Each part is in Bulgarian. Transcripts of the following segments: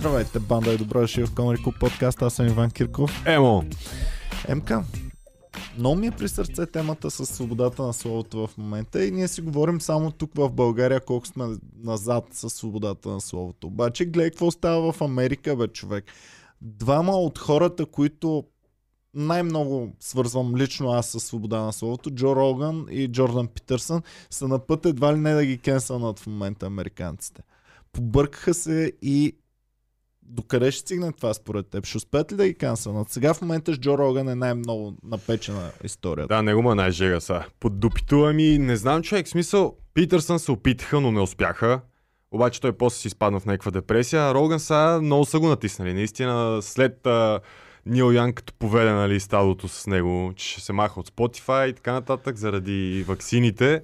Здравейте, банда и добро дошли в Комари Клуб подкаст. Аз съм Иван Кирков. Емо! МК, много ми е при сърце темата с свободата на словото в момента и ние си говорим само тук в България колко сме назад с свободата на словото. Обаче гледай какво става в Америка, бе, човек. Двама от хората, които най-много свързвам лично аз с свобода на словото, Джо Роган и Джордан Питърсън, са на път едва ли не да ги кенсълнат в момента американците. Побъркаха се и докъде ще стигне това според теб? Ще успеят ли да ги кансълнат? Сега в момента с Джо Роган е най-много напечена историята. Да, него ме най-жега са. Под дупито, ами не знам човек, смисъл, Питърсън се опитаха, но не успяха. Обаче той после си изпадна в някаква депресия, а Роган са много са го натиснали. Наистина, след а, Нил Янг като поведе нали, стадото с него, че ще се маха от Spotify и така нататък, заради ваксините.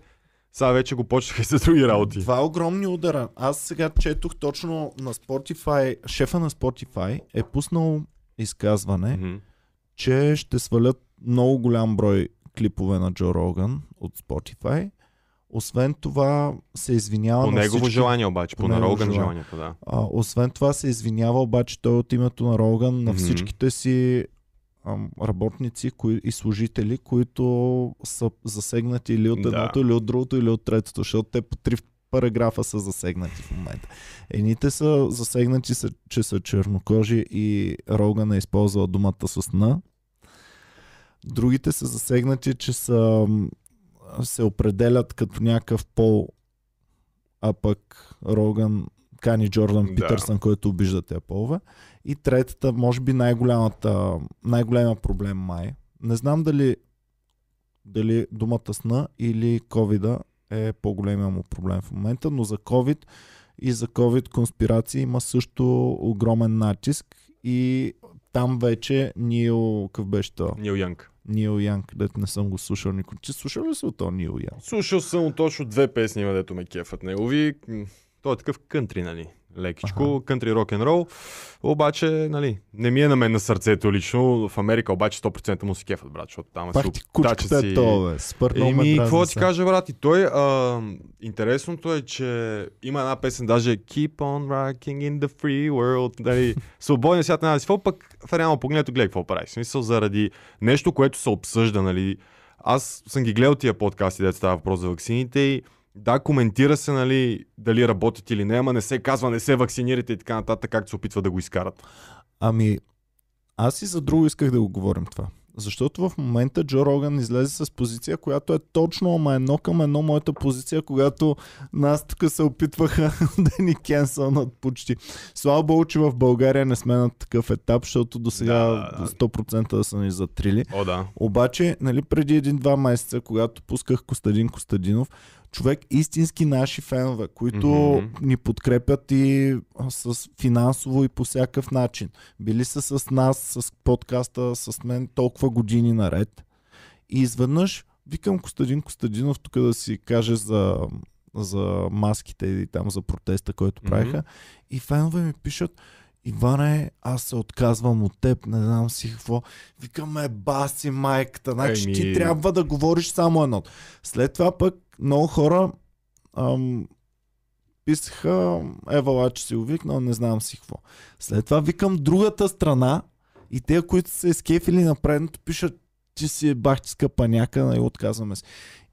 Сега вече го почнаха и за други работи. Два огромни удара. Аз сега четох точно на Spotify, шефа на Spotify е пуснал изказване, Мгм. че ще свалят много голям брой клипове на Джо Роган от Spotify. Освен това се извинява По на негово всички... желание обаче, по по, негово Роган желание. желанието, да. А, освен това се извинява обаче той от името на Роган на Мгм. всичките си работници кои, и служители, които са засегнати или от Да. едното, или от другото, или от третото, защото те по три параграфа са засегнати в момента. Едните са засегнати, са, че са чернокожи и Роган е използвал думата с на. Другите са засегнати, че са, се определят като някакъв пол, а пък Роган кани Джордан Да. Питърсън, който обижда тези полове. И третата, може би най-голямата, най-големия проблем май. Не знам дали, дали думата сна или ковида е по-големия му проблем в момента, но за COVID и за COVID конспирации има също огромен натиск и там вече Нил, какъв беше то? Нил Янг. Нил Янг, където не съм го слушал никой. Ти слушал ли си от то Нил Янг? Слушал съм точно две песни, има, дето ме кефът негови. Той е такъв кънтри, нали? Лекичко, кънтри рок н рол. Обаче, нали, не ми е на мен на сърцето лично. В Америка обаче 100% му си кефът, брат, защото там Пак се ти кучката си- е то, бе. Ме Еми, какво ти се. кажа, брат? И той, а, интересното е, че има една песен, даже Keep on rocking in the free world, нали, свободен свят на си. пък в реално погледнато гледай какво прави. В смисъл заради нещо, което се обсъжда, нали. Аз съм ги гледал тия подкасти, дето става въпрос за ваксините и да, коментира се, нали, дали работят или не, ама не се казва, не се вакцинирайте и така нататък, както се опитва да го изкарат. Ами, аз и за друго исках да го говорим това. Защото в момента Джо Роган излезе с позиция, която е точно ама едно към едно моята позиция, когато нас тук се опитваха да ни кенсълнат почти. Слава Богу, че в България не сме на такъв етап, защото до сега Да, да. 100% да са ни затрили. О, да. Обаче, нали, преди един-два месеца, когато пусках Костадин Костадинов, човек, истински наши фенове, които Мгм. ни подкрепят и с финансово и по всякакъв начин. Били са с нас, с подкаста, с мен толкова години наред. И изведнъж викам Костадин Костадинов тук да си каже за, за маските и там за протеста, който Мгм. правиха. И фенове ми пишат, Иване, аз се отказвам от теб, не знам си какво. Викаме, баси майката, значи ти трябва да говориш само едното. След това пък много хора ам, писаха, Ева че си го викнал, не знам си какво. След това викам другата страна и те, които са изкефили на предното, пишат, че си бахтиска паняка и отказваме се.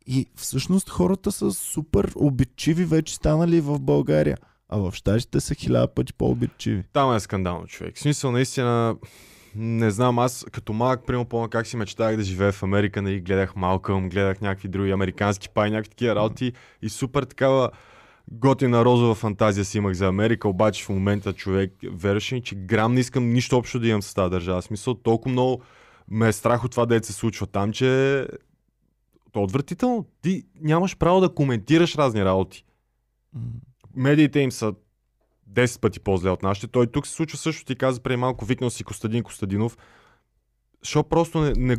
И всъщност хората са супер обидчиви вече станали в България. А в щатите са хиляда пъти по-обидчиви. Там е скандално, човек. В смисъл, наистина, не знам, аз като малък, примерно, помня как си мечтах да живея в Америка, нали, гледах Малкъм, гледах някакви други американски пай, някакви такива работи и супер такава готина розова фантазия си имах за Америка, обаче в момента човек, вереше че грам не искам нищо общо да имам с тази държава. В смисъл, толкова много ме е страх от това, да се случва там, че то е отвратително. Ти нямаш право да коментираш разни работи медиите им са 10 пъти по-зле от нашите. Той тук се случва също, ти каза преди малко, викнал си Костадин Костадинов. Що просто не, не,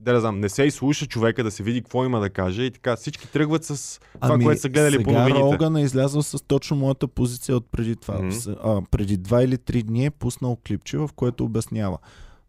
да не знам, не се изслуша човека да се види какво има да каже и така всички тръгват с това, което са гледали по Ами, сега новините. Роган е излязъл с точно моята позиция от преди това. С- А, преди два или три дни е пуснал клипче, в което обяснява.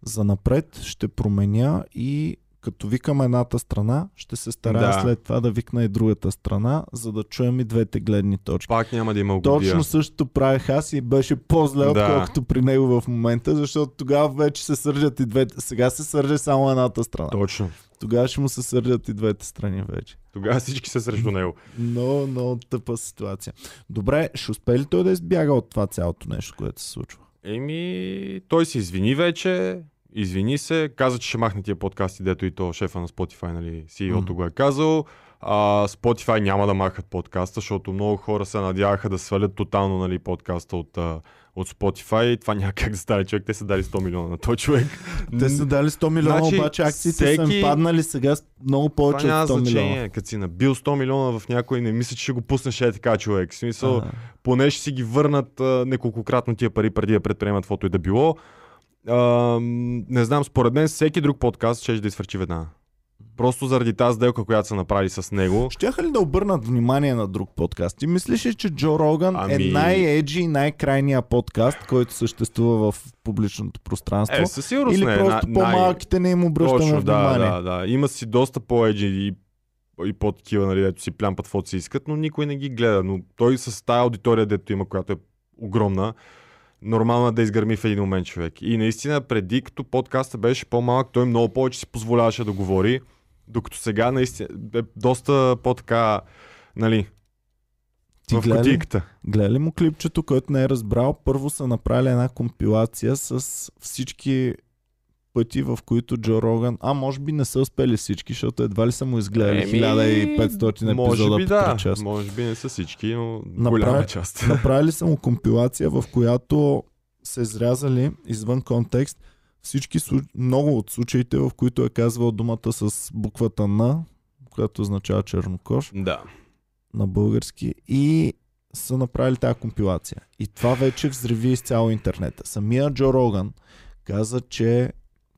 За напред ще променя и като викам едната страна, ще се старая Да. след това да викна и другата страна, за да чуем и двете гледни точки. Пак няма да има угодия. Точно същото правех аз и беше по-зле, Да. отколкото при него в момента, защото тогава вече се сържат и двете. Сега се сърже само едната страна. Точно. Тогава ще му се сърдят и двете страни вече. Тогава всички са срещу него. Много, много тъпа ситуация. Добре, ще успее ли той да избяга от това цялото нещо, което се случва? Еми, той се извини вече, извини се, каза, че ще махне тия подкасти, дето и то шефа на Spotify, нали, CEO-то Мгм. го е казал. А, Spotify няма да махат подкаста, защото много хора се надяваха да свалят тотално нали, подкаста от, от Spotify. Това няма как да стане човек. Те са дали 100 милиона на този човек. Те са дали 100 милиона, Значи, обаче акциите са им всеки- паднали сега много Това повече няма от 100 милиона. значение. Като си набил 100 милиона в някой, не мисля, че ще го пуснеш е така човек. В смисъл, А, поне ще си ги върнат а, неколкократно тия пари преди да предприемат каквото и да било. А, не знам, според мен всеки друг подкаст ще да изфърчи веднага. Просто заради тази сделка, която са направили с него. Щяха ли да обърнат внимание на друг подкаст? Ти мислиш ли, че Джо Роган е Ами- най-еджи и най-крайния подкаст, който съществува в публичното пространство? Е, със сигурност Или не. просто на- по-малките не им обръщаме Точно, да, внимание? да, да. Има си доста по-еджи и, и по-такива, нали, дето си плямпат каквото си искат, но никой не ги гледа. Но той с тази аудитория, дето има, която е огромна, нормално е да изгърми в един момент човек. И наистина, преди като подкаста беше по-малък, той много повече си позволяваше да говори, докато сега наистина е доста по-така, нали, Ти в гледа ли? Гледа ли му клипчето, който не е разбрал? Първо са направили една компилация с всички пъти, в които Джо Роган... А, може би не са успели всички, защото едва ли са му изгледали 1500 може епизода би по да, часа. може би не са всички, но Направи- голяма част. Направили са му компилация, в която се изрязали извън контекст всички, много от случаите, в които е казвал думата с буквата Н, която означава чернокож Да. на български и са направили тази компилация. И това вече взриви изцяло интернета. Самия Джо Роган каза, че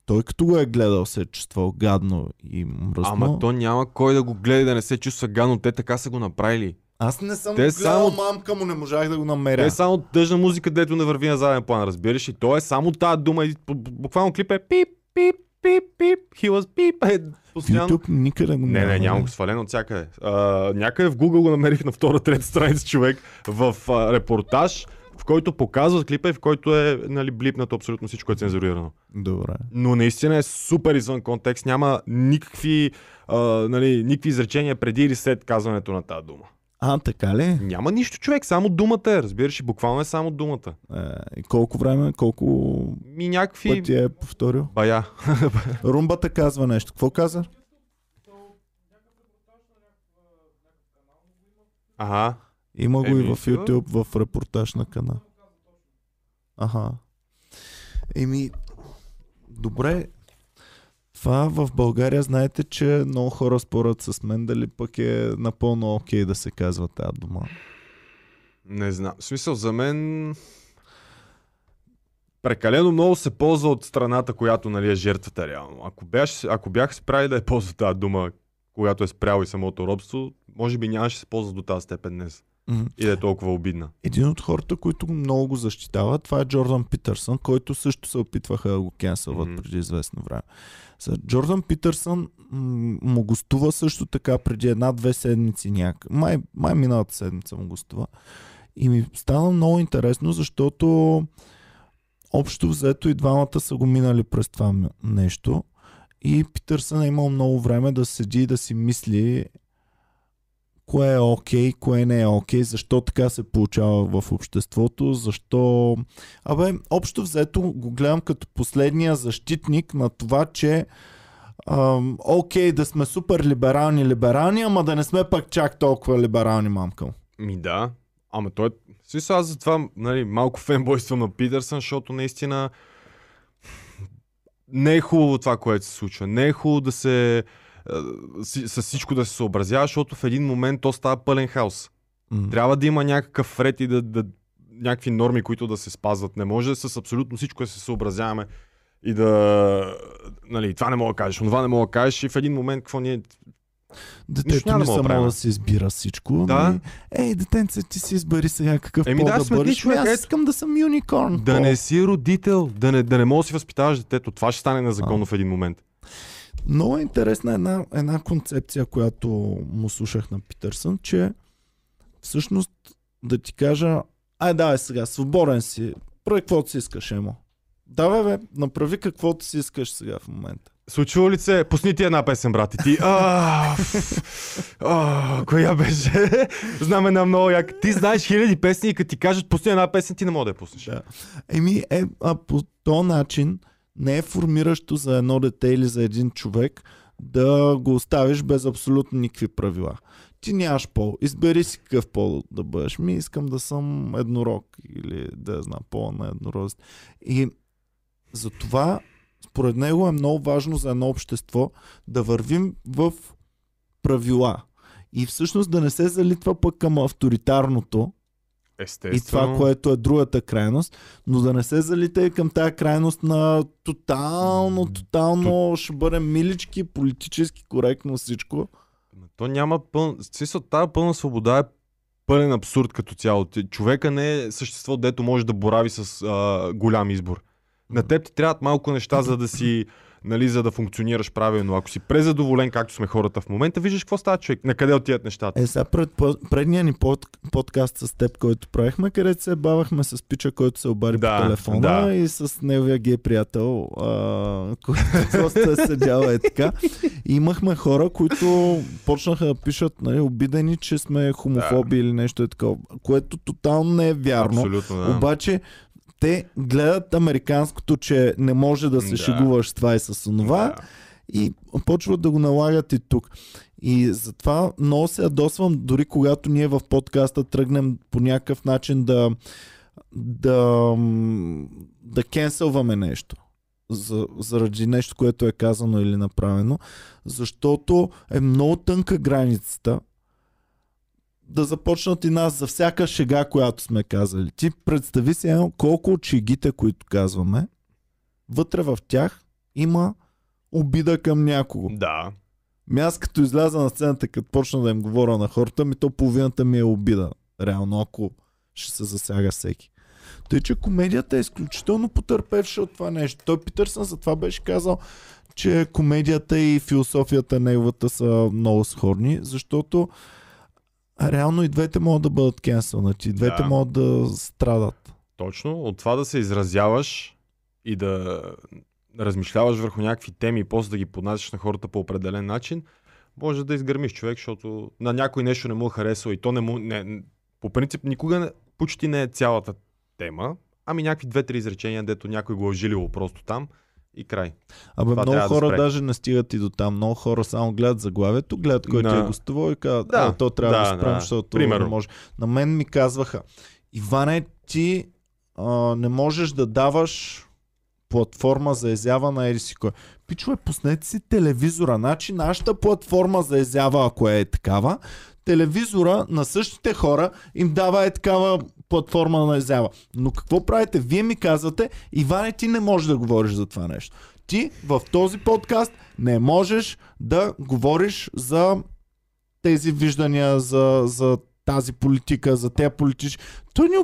той като го е гледал се е чувствал гадно и мръсно. Ама то няма кой да го гледа и да не се чувства гадно. Те така са го направили. Аз не съм Те гледал, само- мамка му, не можах да го намеря. Те е само тъжна музика, дето не върви на заден план, разбираш? И то е само тази дума. Буквално клип е пип, пип, пип, пип, he was пип. Е, постоянно. YouTube никъде го Не, няма. не, нямам го свалено от всякъде. А, някъде в Google го намерих на втора, трета страница човек в а, репортаж, в който показват клипа и в който е нали, блипнато абсолютно всичко е цензурирано. Добре. Но наистина е супер извън контекст, няма никакви, а, нали, никакви изречения преди или след казването на тази дума. А, така ли? Няма нищо човек, само думата е, разбираш, и буквално е само думата. Е, колко време, колко Ми някакви... пъти е повторил? Бая. Румбата казва нещо. Какво каза? Ага. Има го и в. YouTube, в репортаж на канал. Аха. Еми, добре. Това в България знаете, че много хора спорят с мен дали пък е напълно окей да се казва тази дума. Не знам. В смисъл, за мен... Прекалено много се ползва от страната, която нали, е жертвата реално. Ако, бях, ако бях справили да е ползва тази дума, която е спрял и самото робство, може би нямаше се ползва до тази степен днес. Мгм. И да е толкова обидна. Един от хората, които го- много го защитават, това е Джордан Питърсън, който също се опитваха да го кенсълват Мгм. преди известно време. За Джордан Питърсън м- му гостува също така преди една-две седмици няк. Май, май миналата седмица му гостува. И ми стана много интересно, защото общо взето и двамата са го минали през това нещо. И Питърсън е имал много време да седи и да си мисли кое е окей, кое не е окей, защо така се получава в обществото, защо... Абе, общо взето го гледам като последния защитник на това, че ам, окей да сме супер либерални, либерални, ама да не сме пак чак толкова либерални, мамка. Ми да. Ама той... В смисъл аз затова нали, малко фенбойствам на Питърсън, защото наистина не е хубаво това, което се случва. Не е хубаво да се си- с всичко да се съобразява, защото в един момент то става пълен хаос. М. Трябва да има някакъв ред и да, да, някакви норми, които да се спазват. Не може с абсолютно всичко да се съобразяваме и да... Нали, това не мога да кажеш, това не мога да кажеш и в един момент какво ние... Детето няма не мога да само правим. да си избира всичко. Да. Нали? Ей, детенце, ти си избери сега какъв Еми да, да, бъдеш. човек, Ами аз искам да съм юникорн. Да не си родител, да не, да не можеш да си възпитаваш детето. Това ще стане незаконно в един момент. Много е интересна една, една концепция, която му слушах на Питърсън, че всъщност да ти кажа, ай давай сега, свободен си, прави каквото си искаш, емо. Давай бе, направи каквото си искаш сега в момента. Случва ли се? Пусни ти една песен, брат. И ти... А, а, коя беше? Знаме на много як. Ти знаеш хиляди песни и като ти кажат пусни една песен, ти не мога да я пуснеш. Да. Еми, е, а по този начин не е формиращо за едно дете или за един човек да го оставиш без абсолютно никакви правила. Ти нямаш пол. Избери си какъв пол да бъдеш. Ми искам да съм еднорог или да знам пола на еднороз. И затова според него е много важно за едно общество да вървим в правила. И всъщност да не се залитва пък към авторитарното, Естествено. и това, което е другата крайност, но да не се залита и към тази крайност на тотално, тотално ще бъдем милички, политически коректно всичко. То няма пълна... Смисъл, тази пълна свобода е пълен абсурд като цяло. Човека не е същество, дето може да борави с а, голям избор. На теб ти трябват малко неща, за да си нали, за да функционираш правилно. Ако си презадоволен, както сме хората в момента, виждаш какво става човек, на къде отиват нещата. Е, сега пред, предния ни под, подкаст с теб, който правихме, където се бавахме с пича, който се обади Да, по телефона да. и с неговия гей приятел, а, който просто е седял е така. И имахме хора, които почнаха да пишат нали, обидени, че сме хомофоби или нещо е такова, което тотално не е вярно. Абсолютно, да. Обаче те гледат американското, че не може да се Да. шегуваш с това и с онова Да. и почват да го налагат и тук. И затова много се ядосвам, дори когато ние в подкаста тръгнем по някакъв начин да да, да кенселваме нещо. За, заради нещо, което е казано или направено. Защото е много тънка границата да започнат и нас за всяка шега, която сме казали. Ти представи си едно, колко от шегите, които казваме, вътре в тях има обида към някого. Да. Ми аз като изляза на сцената, като почна да им говоря на хората, ми то половината ми е обида. Реално, ако ще се засяга всеки. Тъй, че комедията е изключително потърпевша от това нещо. Той Питърсън за това беше казал, че комедията и философията неговата са много сходни, защото реално и двете могат да бъдат кенселнати, и двете Да. могат да страдат. Точно. От това да се изразяваш и да размишляваш върху някакви теми и после да ги поднасяш на хората по определен начин, може да изгърмиш човек, защото на някой нещо не му е харесало и то не му... Не, по принцип никога не, почти не е цялата тема, ами някакви две-три изречения, дето някой го е жилило просто там и край. Абе, Това много да хора спре. даже не стигат и до там. Много хора само гледат заглавието, гледат кой На- ти е гостувал и казват, Да, да, то трябва да, да, да спрем, да. защото Примерно. не може. На мен ми казваха, Иване, ти а, не можеш да даваш платформа за изява на еди си кой. Пичове, пуснете си телевизора. Значи нашата платформа за изява, ако е такава, телевизора на същите хора им дава е такава платформа на изява. Но какво правите? Вие ми казвате, Иване, ти не можеш да говориш за това нещо. Ти в този подкаст не можеш да говориш за тези виждания, за, за тази политика, за тези политически. Той ни...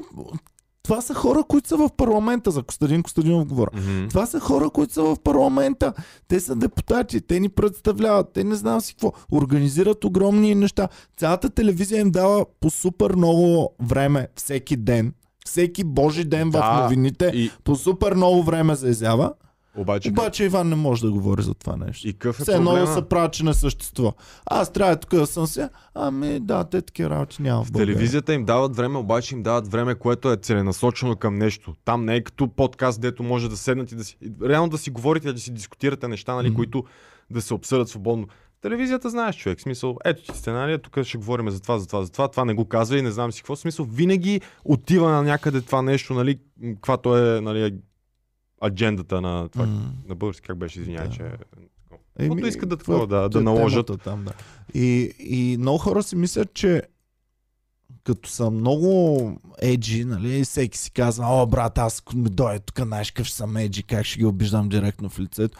Това са хора, които са в парламента. За Костадин Костадинов говоря. Mm-hmm. Това са хора, които са в парламента. Те са депутати, те ни представляват, те не знам си какво. Организират огромни неща. Цялата телевизия им дава по супер много време всеки ден. Всеки божи ден в Да, новините. И, По супер много време за изява. Обаче, Обаче Иван не може да говори за това нещо. и какъв е Все едно да се прави, че не съществува. Аз трябва тук да съм се. Ами да, те такива работи няма в България. телевизията им дават време, обаче им дават време, което е целенасочено към нещо. Там не е като подкаст, дето може да седнат и да си... Реално да си говорите, да си дискутирате неща, нали, Мгм. които да се обсъдят свободно. Телевизията знаеш човек, смисъл, ето ти сценария, тук ще говорим за това, за това, за това, това не го казва и не знам си какво. Смисъл, винаги отива на някъде това нещо, нали, каквато е, нали, аджендата на това. М. На български как беше, извинявай, Да. че... Еми, искат да такова, да, да е наложат. Там, да. И, и много хора си мислят, че като са много еджи, нали, всеки си казва, о, брат, аз ако ми дойде тук, знаеш какъв съм еджи, как ще ги обиждам директно в лицето.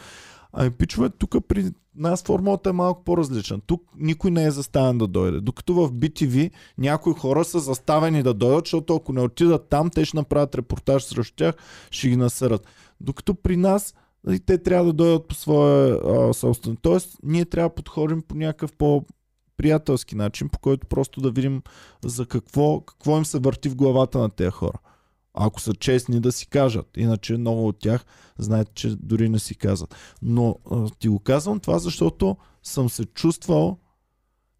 Ами, пичове, тук при нас формулата е малко по-различна. Тук никой не е заставен да дойде. Докато в BTV някои хора са заставени да дойдат, защото ако не отидат там, те ще направят репортаж срещу тях, ще ги насърят. Докато при нас и те трябва да дойдат по своя а, собствен. Тоест, ние трябва да подходим по някакъв по приятелски начин, по който просто да видим за какво, какво им се върти в главата на тези хора. Ако са честни да си кажат. Иначе много от тях знаете, че дори не си казват. Но а, ти го казвам това, защото съм се чувствал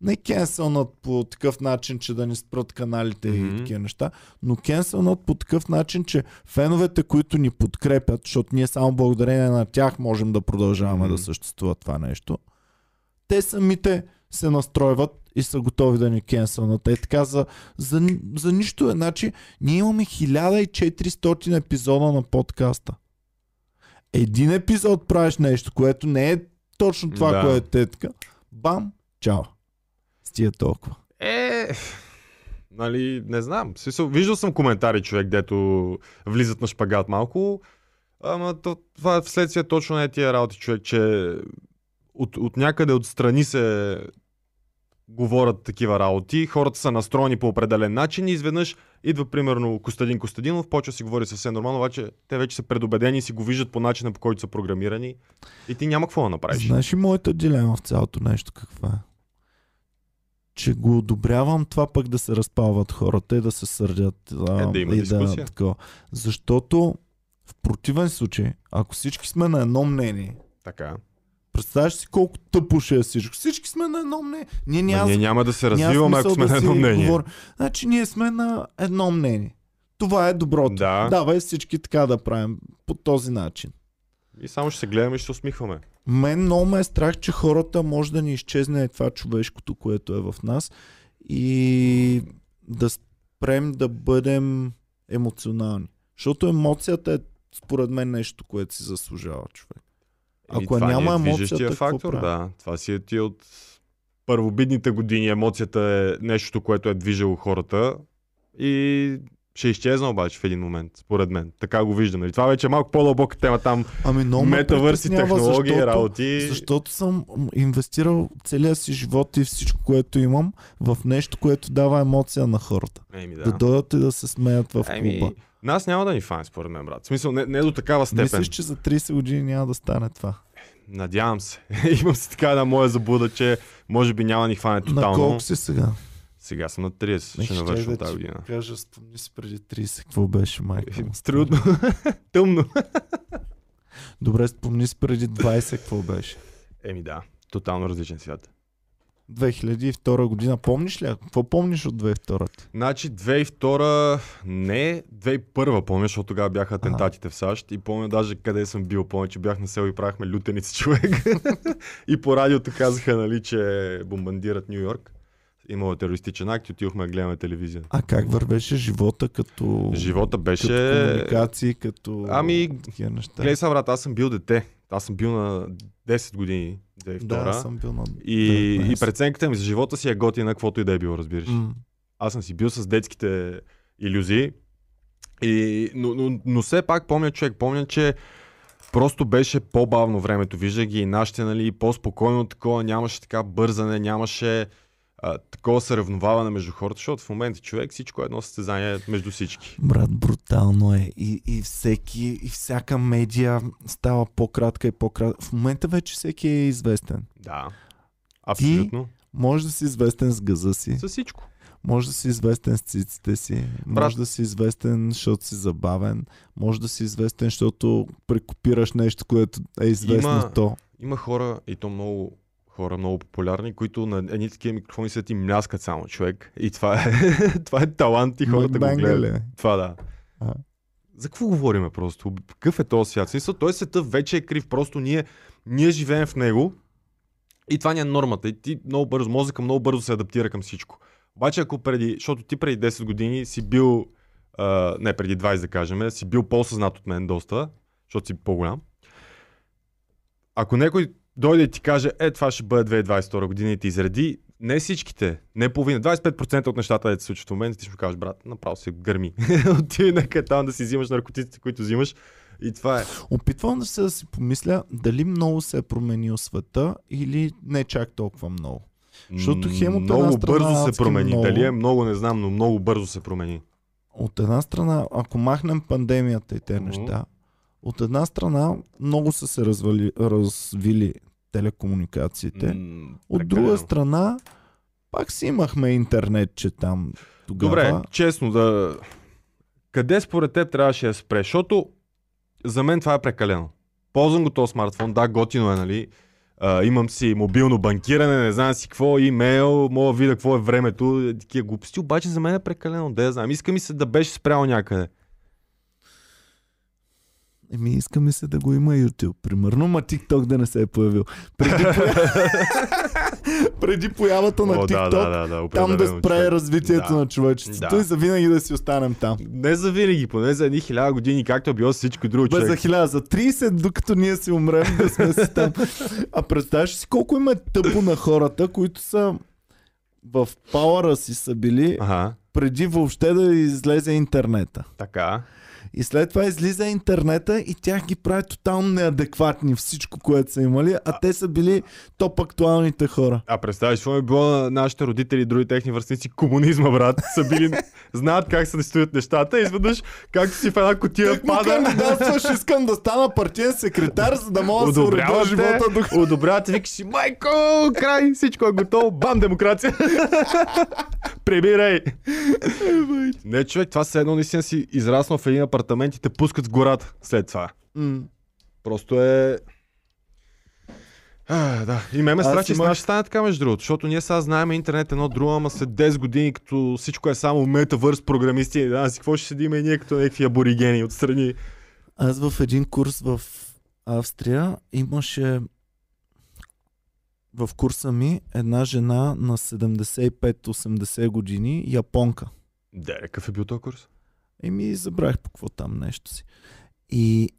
не кенселнат по такъв начин, че да ни спрат каналите mm-hmm. и такива неща, но кенселнат по такъв начин, че феновете, които ни подкрепят, защото ние само благодарение на тях можем да продължаваме mm-hmm. да съществува това нещо, те самите се настройват и са готови да ни кенселнат. Е така за, за, за нищо е. Значи, ние имаме 1400 епизода на подкаста. Един епизод правиш нещо, което не е точно това, да. което е така. Бам, чао. Стия толкова. Е, нали, не знам. Виждал съм коментари, човек, дето влизат на шпагат малко. Ама то, това е вследствие точно на тия работи, човек, че от, от някъде отстрани се говорят такива работи, хората са настроени по определен начин и изведнъж идва примерно Костадин Костадинов, почва си говори съвсем нормално, обаче те вече са предубедени и си го виждат по начина по който са програмирани и ти няма какво да направиш. Знаеш ли моята дилема в цялото нещо каква е? Че го одобрявам това пък да се разпалват хората и да се сърдят. А, е, да има и дискусия. Да, такова. Защото в противен случай, ако всички сме на едно мнение, така Представяш си колко тъпо ще е всичко. Всички сме на едно мнение. Ние, няма, ние няма да се развиваме, ако сме да на едно мнение. Говор... Значи ние сме на едно мнение. Това е доброто. Да. Давай всички така да правим по този начин. И само ще се гледаме и ще усмихваме. Мен много ме е страх, че хората може да ни изчезне това човешкото, което е в нас и да спрем да бъдем емоционални. Защото емоцията е според мен нещо, което си заслужава човек. Ако това няма е емоцията, фактор, да. Това си е ти от първобидните години. Емоцията е нещо, което е движело хората и ще изчезна обаче в един момент, според мен. Така го виждам. И това вече е малко по-дълбока тема там. Ами много метавърси, технологии, защото, работи. Защото съм инвестирал целия си живот и всичко, което имам в нещо, което дава емоция на хората. Еми, да. да дойдат и да се смеят в Еми, клуба. Нас няма да ни фане, според мен, брат. В смисъл, не, не до такава степен. Мислиш, че за 30 години няма да стане това? Надявам се. Имам си така една моя забуда, че може би няма ни хване тотално. На колко си сега? Сега съм на 30, не, ще навършвам тази година. Кажа, спомни си преди 30, какво беше майка му? Трудно. Тъмно. Добре, спомни си преди 20, какво беше? Еми да, тотално различен свят. 2002 година. Помниш ли? Какво помниш от 2002? Значи 2002 не, 2001 помня, защото тогава бяха атентатите а. в САЩ и помня даже къде съм бил. Помня, че бях на село и правихме лютеница човек. и по радиото казаха, нали, че бомбандират Нью Йорк. Имало терористичен акт и отидохме да гледаме телевизия. А как вървеше живота като... Живота беше... Като комуникации, като... Ами, гледай са, брат, аз съм бил дете. Аз съм бил на 10 години, 2002. Да, съм бил на и, и преценката ми за живота си е готина, каквото и да е било, разбираш. Mm. Аз съм си бил с детските иллюзии. И, но, но, но все пак помня, човек, помня, че просто беше по-бавно времето. Вижда ги и нашите, нали, по-спокойно такова, нямаше така бързане, нямаше а, такова съревноваване между хората, защото в момента човек всичко е едно състезание между всички. Брат, брутално е. И, и всеки, и всяка медия става по-кратка и по-кратка. В момента вече всеки е известен. Да. Абсолютно. Ти може да си известен с газа си. С всичко. Може да си известен с циците си, Брат. може да си известен, защото си забавен, може да си известен, защото прекопираш нещо, което е известно има, то. Има хора, и то много хора, много популярни, които на едни такива микрофони се ти мляскат само човек. И това е, това е талант и хората го гледат. Това да. А. За какво говориме просто? Какъв е този свят? Смисъл, той света вече е крив. Просто ние, ние живеем в него и това ни е нормата. И ти много бързо, мозъка много бързо се адаптира към всичко. Обаче ако преди, защото ти преди 10 години си бил, а, не преди 20 да кажем, си бил по-съзнат от мен доста, защото си по-голям. Ако някой дойде и ти каже, е, това ще бъде 2022 година и ти изреди, не всичките, не половина, 25% от нещата, да се случват в момента, ти ще му кажеш, брат, направо се гърми. Отиди нека там да си взимаш наркотиците, които взимаш. И това е. Опитвам да се да си помисля дали много се е променил света или не чак толкова много. Защото хем от Много страна, бързо се промени. Много... Дали е много, не знам, но много бързо се промени. От една страна, ако махнем пандемията и те mm-hmm. неща, От една страна много са се развали, развили телекомуникациите. М, От друга страна, пак си имахме интернет, че там тогава. Добре, честно да... Къде според теб трябваше да спре? Защото за мен това е прекалено. Ползвам го този смартфон, да, готино е, нали? А, имам си мобилно банкиране, не знам си какво, имейл, мога да видя какво е времето, такива глупости, обаче за мен е прекалено, да я знам. Иска ми се да беше спрял някъде. Еми, иска ми се да го има YouTube, примерно, ма TikTok да не се е появил. Преди, поя- Преди появата на О, TikTok, да, да, да, да, там да спре развитието Да. на човечеството Да. и за винаги да си останем там. Не за винаги, поне за едни хиляда години, както е било всичко друго Бе, за хиляда, за 30, докато ние си умрем, да сме си там. А представяш си колко има тъпо на хората, които са в пауъра си са били Ага, преди въобще да излезе интернета. така. И след това излиза интернета и тях ги прави тотално неадекватни всичко, което са имали, а те са били топ актуалните хора. А представяш, какво е било на нашите родители и други техни връстници? Комунизма, брат. Са били, знаят как се стоят нещата и изведнъж, както си в една котия пада. кандидатстваш, искам да стана партиен секретар, за да мога да се уредя живота до... одобрявате, викаш си, майко, край, всичко е готово, бам, демокрация. Прибирай. Не, човек, това се едно наистина си израснал в един апартамент и те пускат в гората след това. М. Просто е... А, да. И ме ме страх, че ще стане така между другото, защото ние сега знаем интернет едно друго, ама след 10 години, като всичко е само метавърс, програмисти, да, си какво ще седим и ние като някакви аборигени отстрани. Аз в един курс в Австрия имаше в курса ми една жена на 75-80 години, японка. Да, какъв е бил този курс? Еми, забравих по какво там нещо си. И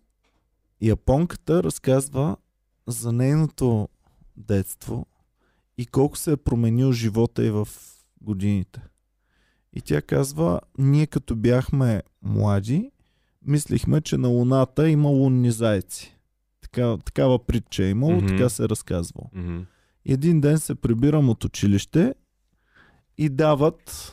японката разказва за нейното детство и колко се е променил живота и в годините. И тя казва, ние като бяхме млади, мислихме, че на Луната има лунни зайци. Така, такава притча е имало, Мгм. така се е разказвало. И един ден се прибирам от училище и дават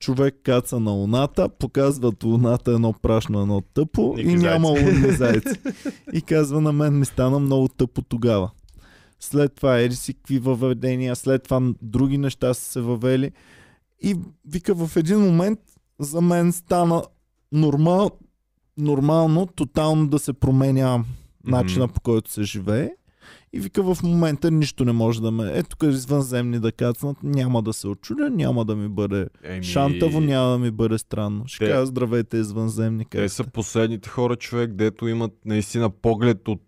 човек каца на луната, показват луната едно прашно, едно тъпо Никакви и няма лунни зайци. И казва на мен ми стана много тъпо тогава. След това еди си какви въведения, след това други неща са се въвели. И вика в един момент за мен стана нормал, нормално, тотално да се променя начина по който се живее. И вика в момента нищо не може да ме... Ето тук извънземни да кацнат, няма да се очудя, няма да ми бъде Еми, шантаво, няма да ми бъде странно. Ще Те- кажа здравейте извънземни. Те са последните хора, човек, дето имат наистина поглед от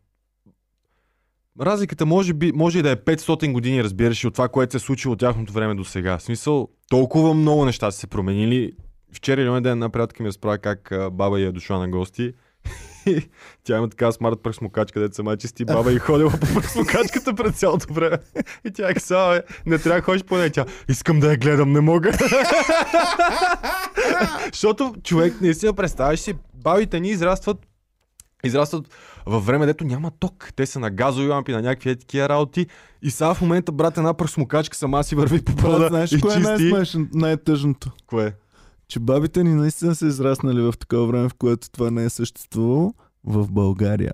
Разликата може, би, може и да е 500 години, разбираш, от това, което се е случило от тяхното време до сега. В смисъл, толкова много неща са се променили. Вчера или ден една приятелка ми разправя как баба й е дошла на гости. И Тя има така смарт пръсмокачка, дето сама чисти баба и ходила по пръсмокачката през цялото време. И тя е казала, «Бе, не трябва да ходиш по нея. Тя, искам да я гледам, не мога. Защото човек, наистина, представяш си, бабите ни израстват израстват във време, дето няма ток. Те са на газови лампи, на някакви е такива работи. И сега в момента, брат, една пръсмокачка сама си върви по пода знаеш и кое е чисти. най-смешно, най-тъжното? Кое? Че бабите ни наистина са израснали в такова време, в което това не е съществувало в България.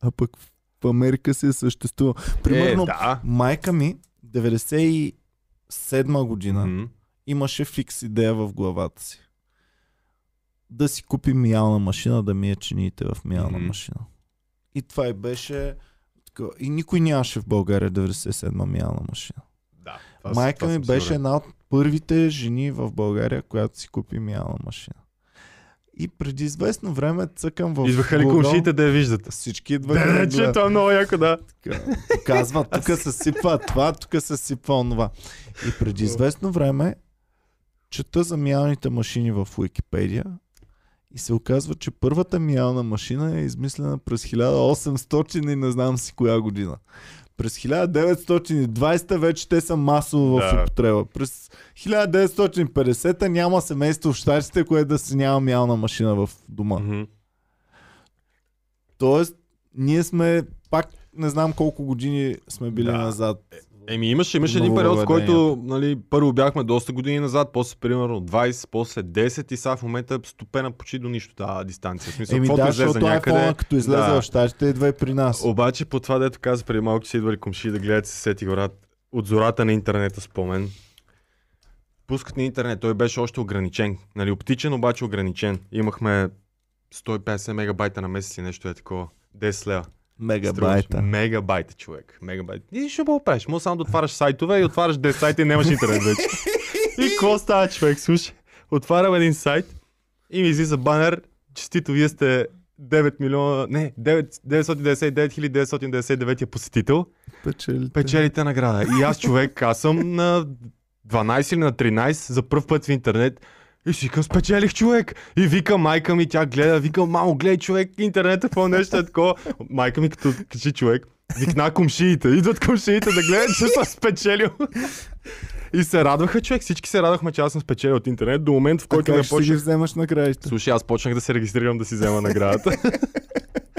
А пък в Америка си е съществувало. Примерно, Е, да. майка ми, 97 година, Мгм. имаше фикс идея в главата си. Да си купи миялна машина, да мие чиниите в миялна Мгм. машина. И това и беше... И никой нямаше в България 97 миялна машина. Да. това Майка това ми беше сигурен. една от първите жени в България, която си купи миялна машина. И преди известно време цъкам в Идваха ли Google, да я виждат? Всички идваха Да, да че това е много яко, да. Казва, тук се сипва това, тук се сипва онова. И преди известно време чета за миялните машини в Уикипедия и се оказва, че първата миялна машина е измислена през 1800 и не знам си коя година. През 1920 вече те са масово в Да. употреба. През 1950 няма семейство в щатите, което да си няма миялна машина в дома. Тоест, ние сме пак не знам колко години сме били Да. назад. Еми имаше, имаше един период, в който въведенията. нали, първо бяхме доста години назад, после примерно 20, после 10 и сега в момента е стопена почти до нищо тази дистанция. В смисъл, Еми да, защото някъде, iPhone, като излезе да. в щатите, идва и при нас. Обаче по това, дето каза преди малко, че идвали комши да гледат се сети горат от зората на интернета спомен. Пускат на интернет, той беше още ограничен. Нали, оптичен, обаче ограничен. Имахме 150 мегабайта на месец и нещо е такова. 10 лева. Мегабайта. Струваш. Мегабайта, човек. Мегабайт. И ще го правиш. Може само да отваряш сайтове и отваряш 10 сайта и нямаш интернет вече. и какво става, човек? Слушай, отварям един сайт и ми излиза банер. Честито, вие сте 9 милиона, не, 9, 999 999 посетител. Печелите. Печелите награда. И аз, човек, аз съм на 12 или на 13 за първ път в интернет. И си викам, спечелих човек. И викам майка ми, тя гледа, викам, мамо, гледай човек, интернет, какво нещо е такова. Майка ми като качи човек, викна комшиите. Идват комшиите да гледат, че съм спечелил. И се радваха, човек. Всички се радвахме, че аз съм спечелил от интернет до момент, в А който ме как ще ги почнах. вземаш на краища? Слушай, аз почнах да се регистрирам да си взема наградата.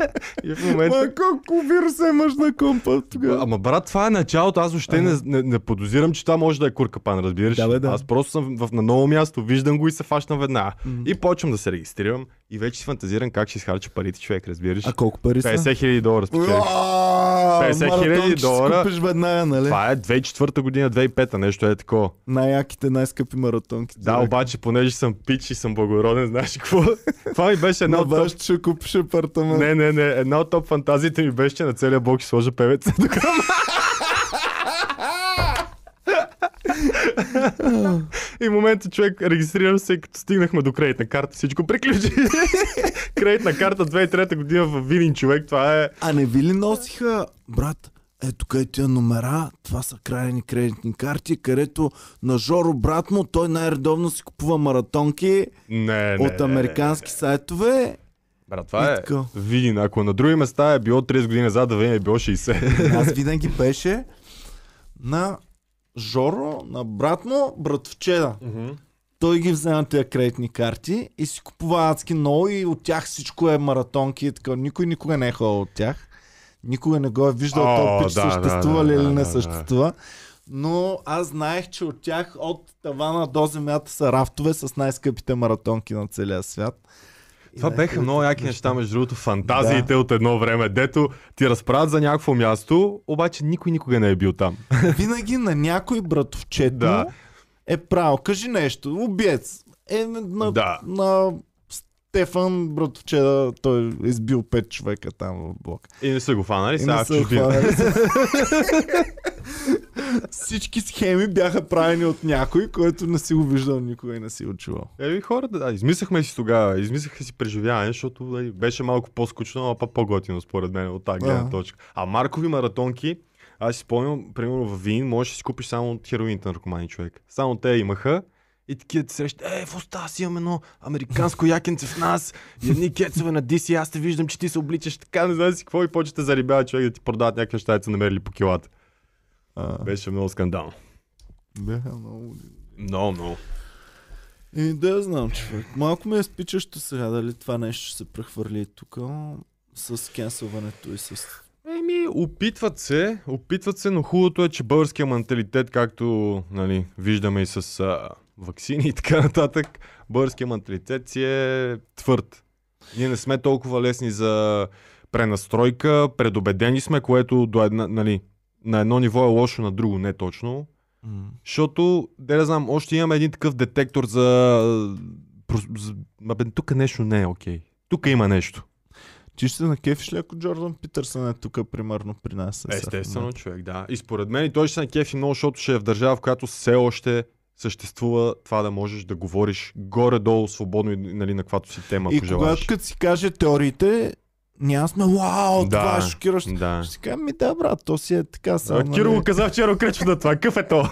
И в момента... Ма колко вирус имаш на компа тогава? Ама брат, това е началото. Аз въобще не, не, не подозирам, че това може да е куркапан, разбираш? Да, бе, да. Аз просто съм в, на ново място, виждам го и се фащам веднага. М. И почвам да се регистрирам и вече си фантазирам как ще изхарча парите човек, разбираш? А колко пари са? 50 хиляди долара спечелих. 50 50 хиляди долара. купиш веднага, нали? Това е 2004 година, 2005 нещо е такова. Най-яките, най-скъпи маратонки. Да, обаче, понеже съм пич и съм благороден, знаеш какво? Това ми беше една На от топ... че купиш апартамент. Не, не, не. Една от топ фантазиите ми беше, че на целия блок ще сложа певец. И в момента човек регистрира се, като стигнахме до кредитна карта, всичко приключи. кредитна карта 2003 година в Видин човек, това е... А не ви ли носиха, брат, ето къде тия номера, това са крайни кредитни карти, където на Жоро брат му, той най-редовно си купува маратонки Не, не, от не, американски сайтове. Брат, това е. Видин. Ако на други места е било 30 години назад, да е било 60. Аз винаги беше на Жоро, на брат му, братовчеда. Той ги взема тия кредитни карти и си купува адски много и от тях всичко е маратонки и така. Никой никога не е ходил от тях. Никога не го е виждал О, този пич да, съществува да, ли да, или не да, да. съществува. Но аз знаех, че от тях от тавана до земята са рафтове с най-скъпите маратонки на целия свят. И Това да, беха много яки неща, между другото, фантазиите от едно време, дето ти разправят за някакво място, обаче никой никога не е бил там. Винаги на някой братовчет Да. е правил. Кажи нещо. Убиец. Е, на, Да. на Стефан братовчеда, той е избил пет човека там в блок. И не са го фанали, сега са хванали. Всички схеми бяха правени от някой, който не си го виждал никога и не си го чувал. Еми хората, да, измислихме си тогава, измислиха си преживяване, защото нали, беше малко по-скучно, но пък по-готино според мен от тази гледна Да. точка. А Маркови маратонки, аз си спомням, примерно в Вин, можеш да си купиш само от хероините наркомани човек. Само те имаха. И такива ти срещат, е, в уста си имам едно американско якенце в нас, и едни кецове на DC, аз те виждам, че ти се обличаш така, не знам си какво, и почвате зарибява човек да ти продават някакви неща, да са намерили по килата. А, Беше много скандално. бяха много... Много, много. И да знам, човек. Малко ме е спичащо сега, дали това нещо ще се прехвърли тук с кенсълването и с... Еми, опитват се, опитват се, но хубавото е, че българския менталитет, както нали, виждаме и с а, вакцини и така нататък, българския менталитет си е твърд. Ние не сме толкова лесни за пренастройка, предубедени сме, което до една, нали, на едно ниво е лошо, на друго не точно. М. Защото, да не знам, още имаме един такъв детектор за... за... Абе, тук нещо не е окей. Тук има нещо. Ти ще се накефиш ли, ако Джордан Питърсън е тук, примерно, при нас? е Естествено, човек, да. И според мен и той ще се накефи много, защото ще е в държава, в която все още съществува това да можеш да говориш горе-долу свободно и нали, на каквато си тема И пожелаш. когато като си каже теориите, ние сме, вау, това е шокиращо. Да. Ще си кажа, ми да, брат, то си е така само. А, Киро го каза вчера кръчва на това. Какъв е то?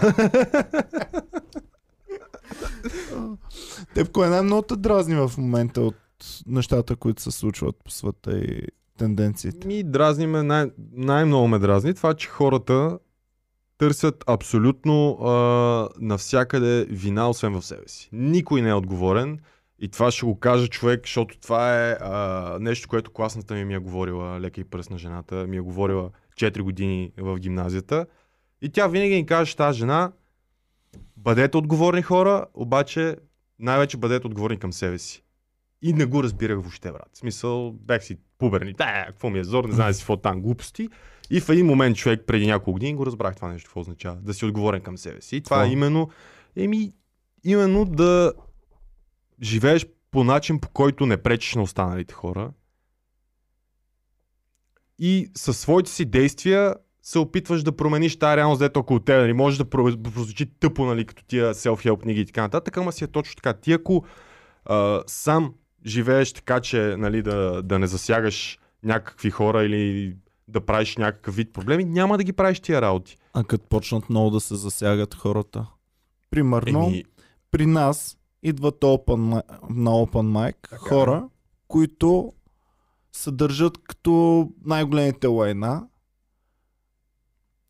Теб кое най-много те дразни в момента от нещата, които се случват по света и тенденциите? Ми дразни ме, най- най-много ме дразни това, че хората търсят абсолютно а, навсякъде вина, освен в себе си. Никой не е отговорен. И това ще го кажа човек, защото това е а, нещо, което класната ми ми е говорила, лека и пръсна жената, ми е говорила 4 години в гимназията. И тя винаги ни каже тази жена, бъдете отговорни хора, обаче най-вече бъдете отговорни към себе си. И не го разбирах въобще, брат. В смисъл, бях си пуберни. Да, какво ми е зор, не знам си какво там глупости. И в един момент човек преди няколко години го разбрах това нещо, какво означава. Да си отговорен към себе си. И това е именно, еми, именно да живееш по начин, по който не пречиш на останалите хора. И със своите си действия се опитваш да промениш тази реалност, дето около теб. Нали? Може да про- прозвучи тъпо, нали, като тия self-help книги и така нататък, ама си е точно така. Ти ако а, сам живееш така, че нали, да, да не засягаш някакви хора или да правиш някакъв вид проблеми, няма да ги правиш тия работи. А като почнат много да се засягат хората. Примерно, Еми, при нас идват open, на open mic Така е. хора, които се държат като най-големите лайна.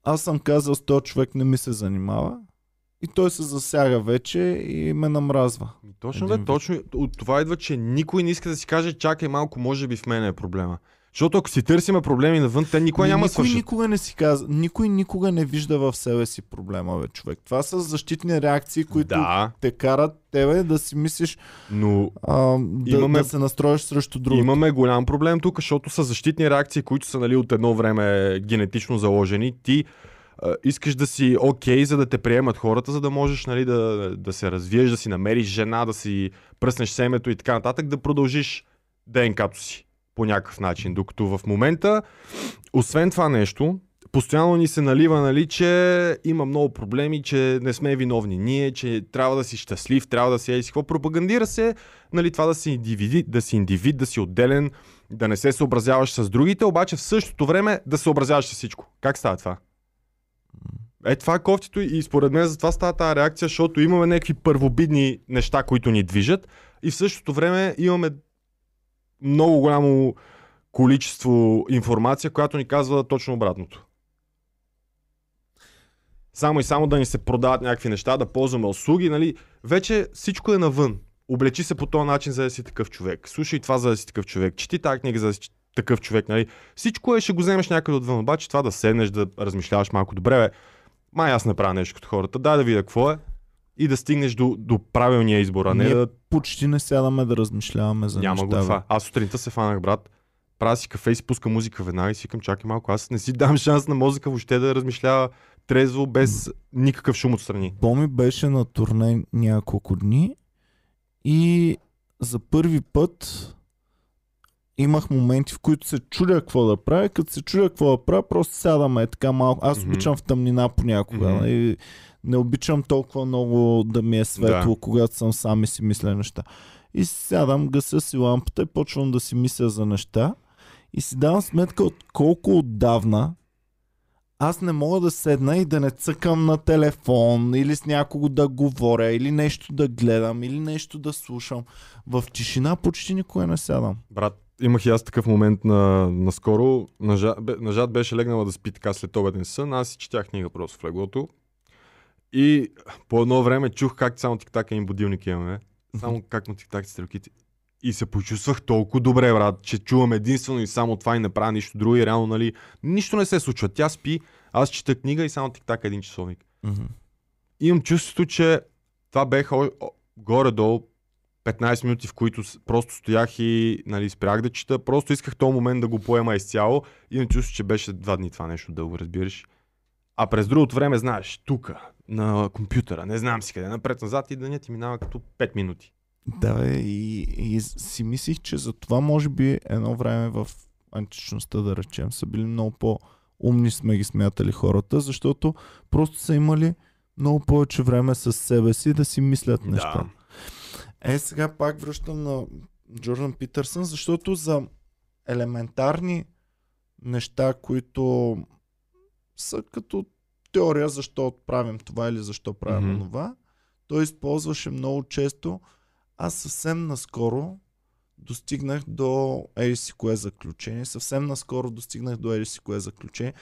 Аз съм казал с този човек не ми се занимава. И той се засяга вече и ме намразва. Точно вид. точно от това идва, че никой не иска да си каже, чакай малко, може би в мен е проблема. Защото ако си търсиме проблеми навън, те никога Ми, няма никой свършат. никога не си казва, никой никога не вижда в себе си проблема, бе, човек. Това са защитни реакции, които Да, те карат тебе да си мислиш но а, да, Имаме- да се настроиш срещу друг. имаме голям проблем тук, защото са защитни реакции, които са нали, от едно време генетично заложени. Ти а, искаш да си окей, за да те приемат хората, за да можеш нали, да, да се развиеш, да си намериш жена, да си пръснеш семето и така нататък, да продължиш ДНК-то си по някакъв начин. Докато в момента, освен това нещо, постоянно ни се налива, нали, че има много проблеми, че не сме виновни ние, че трябва да си щастлив, трябва да си еди какво. Пропагандира се, нали, това да си индивид, да си индивид, да си отделен, да не се съобразяваш с другите, обаче в същото време да съобразяваш с всичко. Как става това? Е, това е кофтито и според мен затова става тази реакция, защото имаме някакви първобидни неща, които ни движат и в същото време имаме много голямо количество информация, която ни казва точно обратното. Само и само да ни се продават някакви неща, да ползваме услуги, нали? Вече всичко е навън. Облечи се по този начин, за да си такъв човек. Слушай това, за да си такъв човек. Чети тази книга, за да си такъв човек, нали? Всичко е, ще го вземеш някъде отвън. Обаче това да седнеш, да размишляваш малко добре, бе. Май аз не правя нещо като хората. Дай да видя какво е и да стигнеш до, до правилния избор, а не Ние да почти не сядаме да размишляваме за няма го неща. бе. това. Аз сутринта се фанах, брат. Правя си кафе и си пуска музика веднага и си викам, чакай малко, аз не си дам шанс на мозъка въобще да размишлява трезво, без никакъв шум отстрани. Боми беше на турне няколко дни и за първи път имах моменти, в които се чудя какво да правя. Като се чудя какво да правя, просто сядаме така малко. Аз Мгм. обичам в тъмнина понякога. Мгм. И не обичам толкова много да ми е светло, Да. когато съм сам и си мисля неща. И сядам, гася си лампата и почвам да си мисля за неща. И си давам сметка от колко отдавна аз не мога да седна и да не цъкам на телефон или с някого да говоря, или нещо да гледам, или нещо да слушам. В тишина почти никога не сядам. Брат, имах и аз такъв момент на, наскоро. Нажа, бе, нажат беше легнала да спи така след обеден сън. Аз си четях книга просто в леглото. И по едно време чух как само тик-так един будилник имаме. Само как му тик-так стрелките. И се почувствах толкова добре, брат, че чувам единствено и само това и не правя нищо друго и реално, нали, нищо не се случва. Тя спи, аз чета книга и само тик-так един часовник. Имам чувството, че това беха горе-долу 15 минути, в които просто стоях и нали, спрях да чета. Просто исках този момент да го поема изцяло. Имам чувство, че беше два дни това нещо дълго, разбираш. А през другото време, знаеш, тук, на компютъра, не знам си къде, напред-назад и денят ти минава като 5 минути. Да, бе, и, и си мислих, че за това може би едно време в античността, да речем, са били много по-умни сме ги смятали хората, защото просто са имали много повече време с себе си да си мислят неща. Е, сега пак връщам на Джордан Питърсън, защото за елементарни неща, които са като теория защо правим това или защо правим Мгм. това, той използваше много често. Аз съвсем наскоро достигнах до ели си кое заключение. Съвсем наскоро достигнах до ели си кое заключение.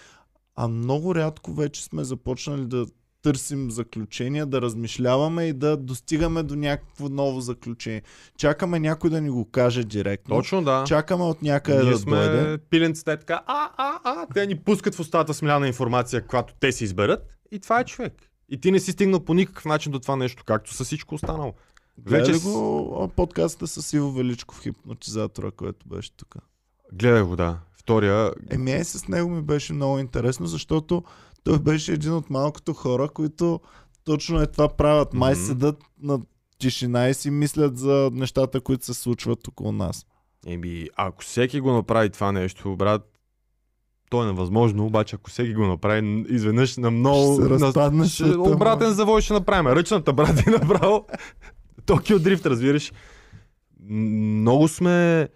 А много рядко вече сме започнали да търсим заключения, да размишляваме и да достигаме до някакво ново заключение. Чакаме някой да ни го каже директно. Точно да. Чакаме от някъде Ние да сме дойде. пиленците така, а, а, а, те ни пускат в устата смляна информация, която те си изберат И това е човек. И ти не си стигнал по никакъв начин до това нещо, както с всичко останало. Гледа с- го подкаста с Иво Величков, хипнотизатора, който беше тук? Гледай го, да. Втория. Еми, е, с него ми беше много интересно, защото той беше един от малкото хора, които точно е това правят. Май Мгм. седат на тишина и си мислят за нещата, които се случват около нас. Еми, ако всеки го направи това нещо, брат, то е невъзможно, обаче ако всеки го направи, изведнъж на много... Ще се на- ще, обратен завой ще направим. Ръчната, брат, и направо. Токио дрифт, разбираш. Много сме...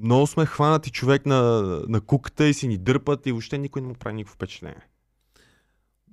Много сме хванати човек на, на куката и си ни дърпат и въобще никой не му прави никакво впечатление.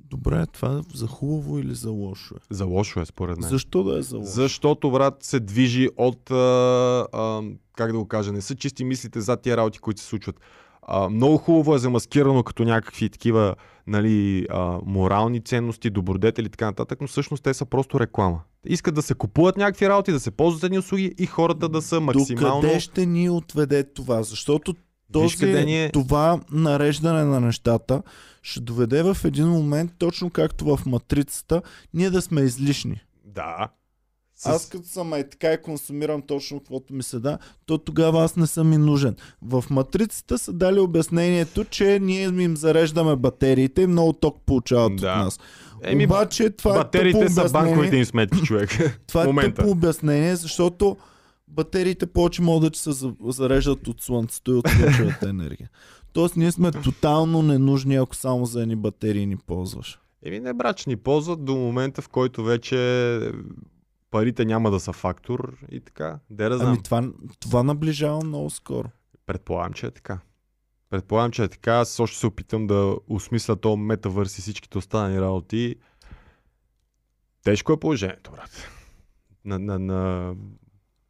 Добре, това за хубаво или за лошо е? За лошо е, според мен. Защо да е за лошо? Защото, брат, се движи от, а, а, как да го кажа, не са чисти мислите за тия работи, които се случват. А, много хубаво е замаскирано като някакви такива нали, а, морални ценности, добродетели и така нататък, но всъщност те са просто реклама. Искат да се купуват някакви работи, да се ползват едни услуги и хората да са максимално... Докъде ще ни отведе това? Защото Виж къде този, ни е- това нареждане на нещата ще доведе в един момент, точно както в матрицата, ние да сме излишни. Да. С... Аз като съм е така и консумирам точно каквото ми се да, то тогава аз не съм и нужен. В матрицата са дали обяснението, че ние им зареждаме батериите и много ток получават Да. от нас. Еми, Обаче това е Батериите тъпо са банковите им сметки, човек. Това е момента. тъпо обяснение, защото батериите повече могат да се за- зареждат от слънцето и от слънчевата енергия. Тоест ние сме тотално ненужни, ако само за едни батерии ни ползваш. Еми не брат, ни ползват до момента, в който вече парите няма да са фактор и така. Де да знам. Ами това, това наближава много скоро. Предполагам, че е така. Предполагам, че е така. Аз още се опитам да осмисля то метавърс и всичките останали работи. Тежко е положението, брат. На, на, на,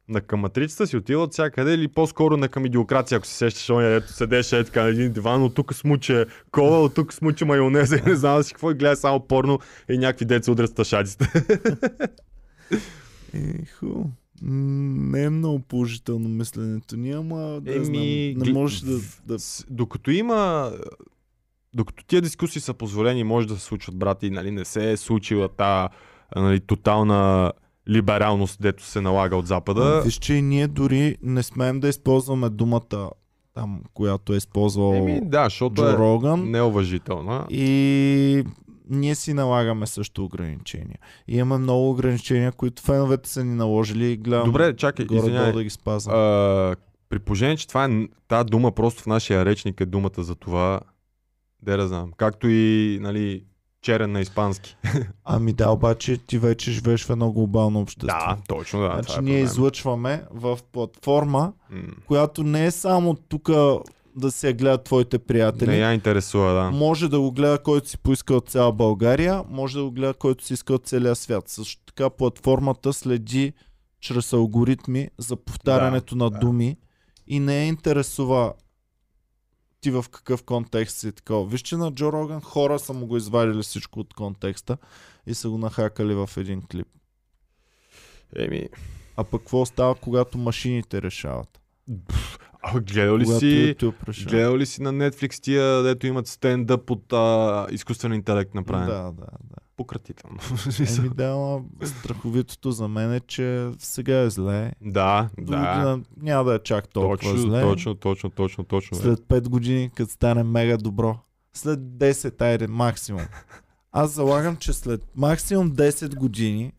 на към матрицата си отива от всякъде или по-скоро на към идиокрация, ако се сещаш, оня, ето седеше е така на един диван, от тук смуче кола, от тук смуче майонеза и не знам си какво и гледа само порно и някакви деца удрят сташадите. Е. Не е много положително мисленето ни, ама да Еми, знам, не можеш да, да... Докато има докато тия дискусии са позволени, може да се случват, брати, нали, не се е случила та нали, тотална либералност, дето се налага от Запада. Виж, че и ние дори не смеем да използваме думата там, която е използвал Еми, да, защото Джо е Роган. неуважителна. И ние си налагаме също ограничения. И имаме много ограничения, които феновете са ни наложили и гледам Добре, чакай, извиняй. да ги спазвам. А, при положение, че това е, тази дума просто в нашия речник е думата за това, да знам, както и, нали, черен на испански. Ами да, обаче ти вече живееш в едно глобално общество. Да, точно, да. значи е ние проблема. излъчваме в платформа, М. която не е само тук да се гледат твоите приятели. Не я интересува, да. Може да го гледа който си поиска от цяла България, може да го гледа който си иска от целия свят. Също така платформата следи чрез алгоритми за повтарянето Да, на да. думи и не я интересува ти в какъв контекст си такова. Виж, че на Джо Роган хора са му го извадили всичко от контекста и са го нахакали в един клип. Еми, А пък какво става, когато машините решават? А, гледал ли Когато си... YouTube решава. Гледал ли си на Netflix тия, дето имат стендъп от а, изкуствен интелект направен? Да, да, да. Пократително. Еми да, страховитото за мен е, че сега е зле. да, До да. година няма да е чак толкова Точно, зле. точно, точно, точно, точно. бе. След 5 години, като стане мега добро. След 10, айде, максимум. Аз залагам, че след максимум 10 години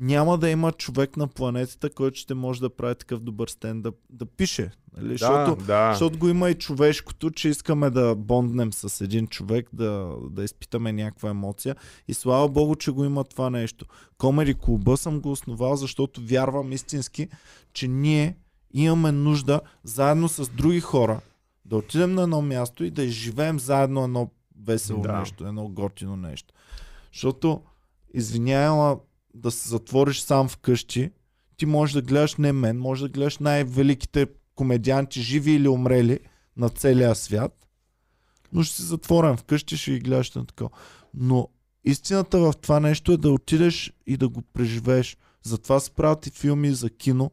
няма да има човек на планетата, който ще може да прави такъв добър стенд да, пише. Нали? Да, Защото, да. защото го има и човешкото, че искаме да бонднем с един човек, да, да изпитаме някаква емоция. И слава богу, че го има това нещо. Комери клуба съм го основал, защото вярвам истински, че ние имаме нужда заедно с други хора да отидем на едно място и да изживеем заедно едно весело Да. нещо, едно готино нещо. Защото, извинявай, да се затвориш сам вкъщи, ти можеш да гледаш не мен, можеш да гледаш най-великите комедианти, живи или умрели на целия свят, но ще си затворен вкъщи, ще ги гледаш на такова. Но истината в това нещо е да отидеш и да го преживееш. Затова се правят и филми за кино.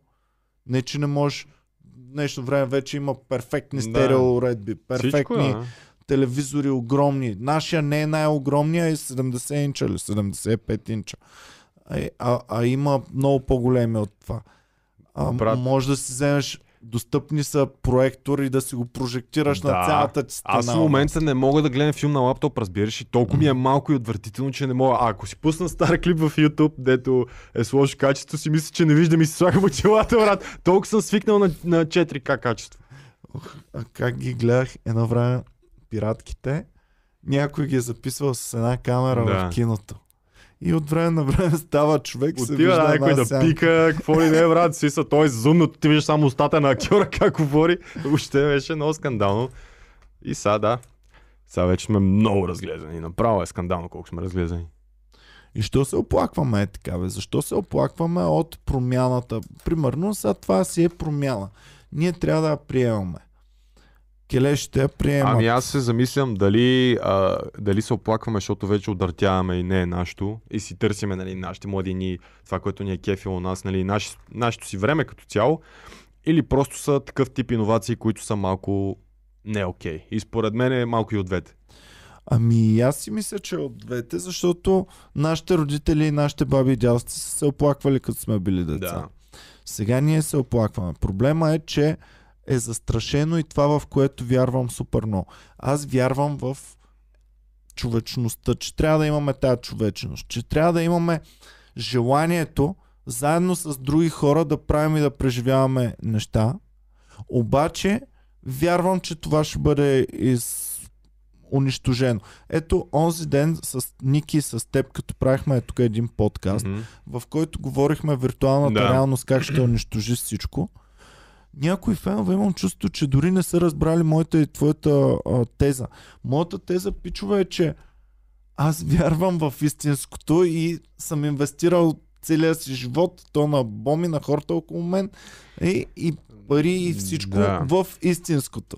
Не, че не можеш. Днешно време вече има перфектни Да. стерео уредби, Всичко, перфектни да. телевизори огромни. Нашия не е най-огромния, е 70 инча или 75 инча. А, а, а има много по-големи от това. А, Брат. може да си вземеш достъпни са проектори да си го прожектираш на Да. цялата ти стена. Аз в момента не мога да гледам филм на лаптоп, разбираш, и толкова ми е малко и отвратително, че не мога. А ако си пусна стар клип в YouTube, дето е с лошо качество, си мисля, че не виждам и си слагам очилата, брат. Толкова съм свикнал на, на 4К качество. А как ги гледах едно време пиратките, някой ги е записвал с една камера Да. в киното. И от време на време става човек Отива някой да сянка. пика, какво ли не е, брат, си са, той е зумнат, ти виждаш само устата на актьора как говори. Въобще беше много скандално. И сега, да. Сега вече сме много разглезани. Направо е скандално колко сме разглезани. И що се оплакваме е така, бе? Защо се оплакваме от промяната? Примерно, сега това си е промяна. Ние трябва да я приемаме. Келешите я приемат. Ами аз се замислям дали, а, дали се оплакваме, защото вече удъртяваме и не е нашето и си търсиме нали, нашите младини, това, което ни е кефило нас, нали, наш, нашето си време като цяло, или просто са такъв тип иновации, които са малко не окей. И според мен е малко и от двете. Ами аз си мисля, че е от двете, защото нашите родители и нашите баби и дядовци са се оплаквали, като сме били деца. Да. Сега ние се оплакваме. Проблема е, че е застрашено и това, в което вярвам супер много. Аз вярвам в човечността, че трябва да имаме тази човечност, че трябва да имаме желанието заедно с други хора да правим и да преживяваме неща. Обаче, вярвам, че това ще бъде из... унищожено. Ето, онзи ден с Ники и с теб, като правихме тук един подкаст, Мгм. в който говорихме виртуалната Да. реалност, как ще унищожи всичко. Някои фенове имам чувство, че дори не са разбрали моята и твоята а, теза. Моята теза, пичова, е, че аз вярвам в истинското и съм инвестирал целия си живот, то на боми, на хората около мен и, и пари и всичко Да. в истинското.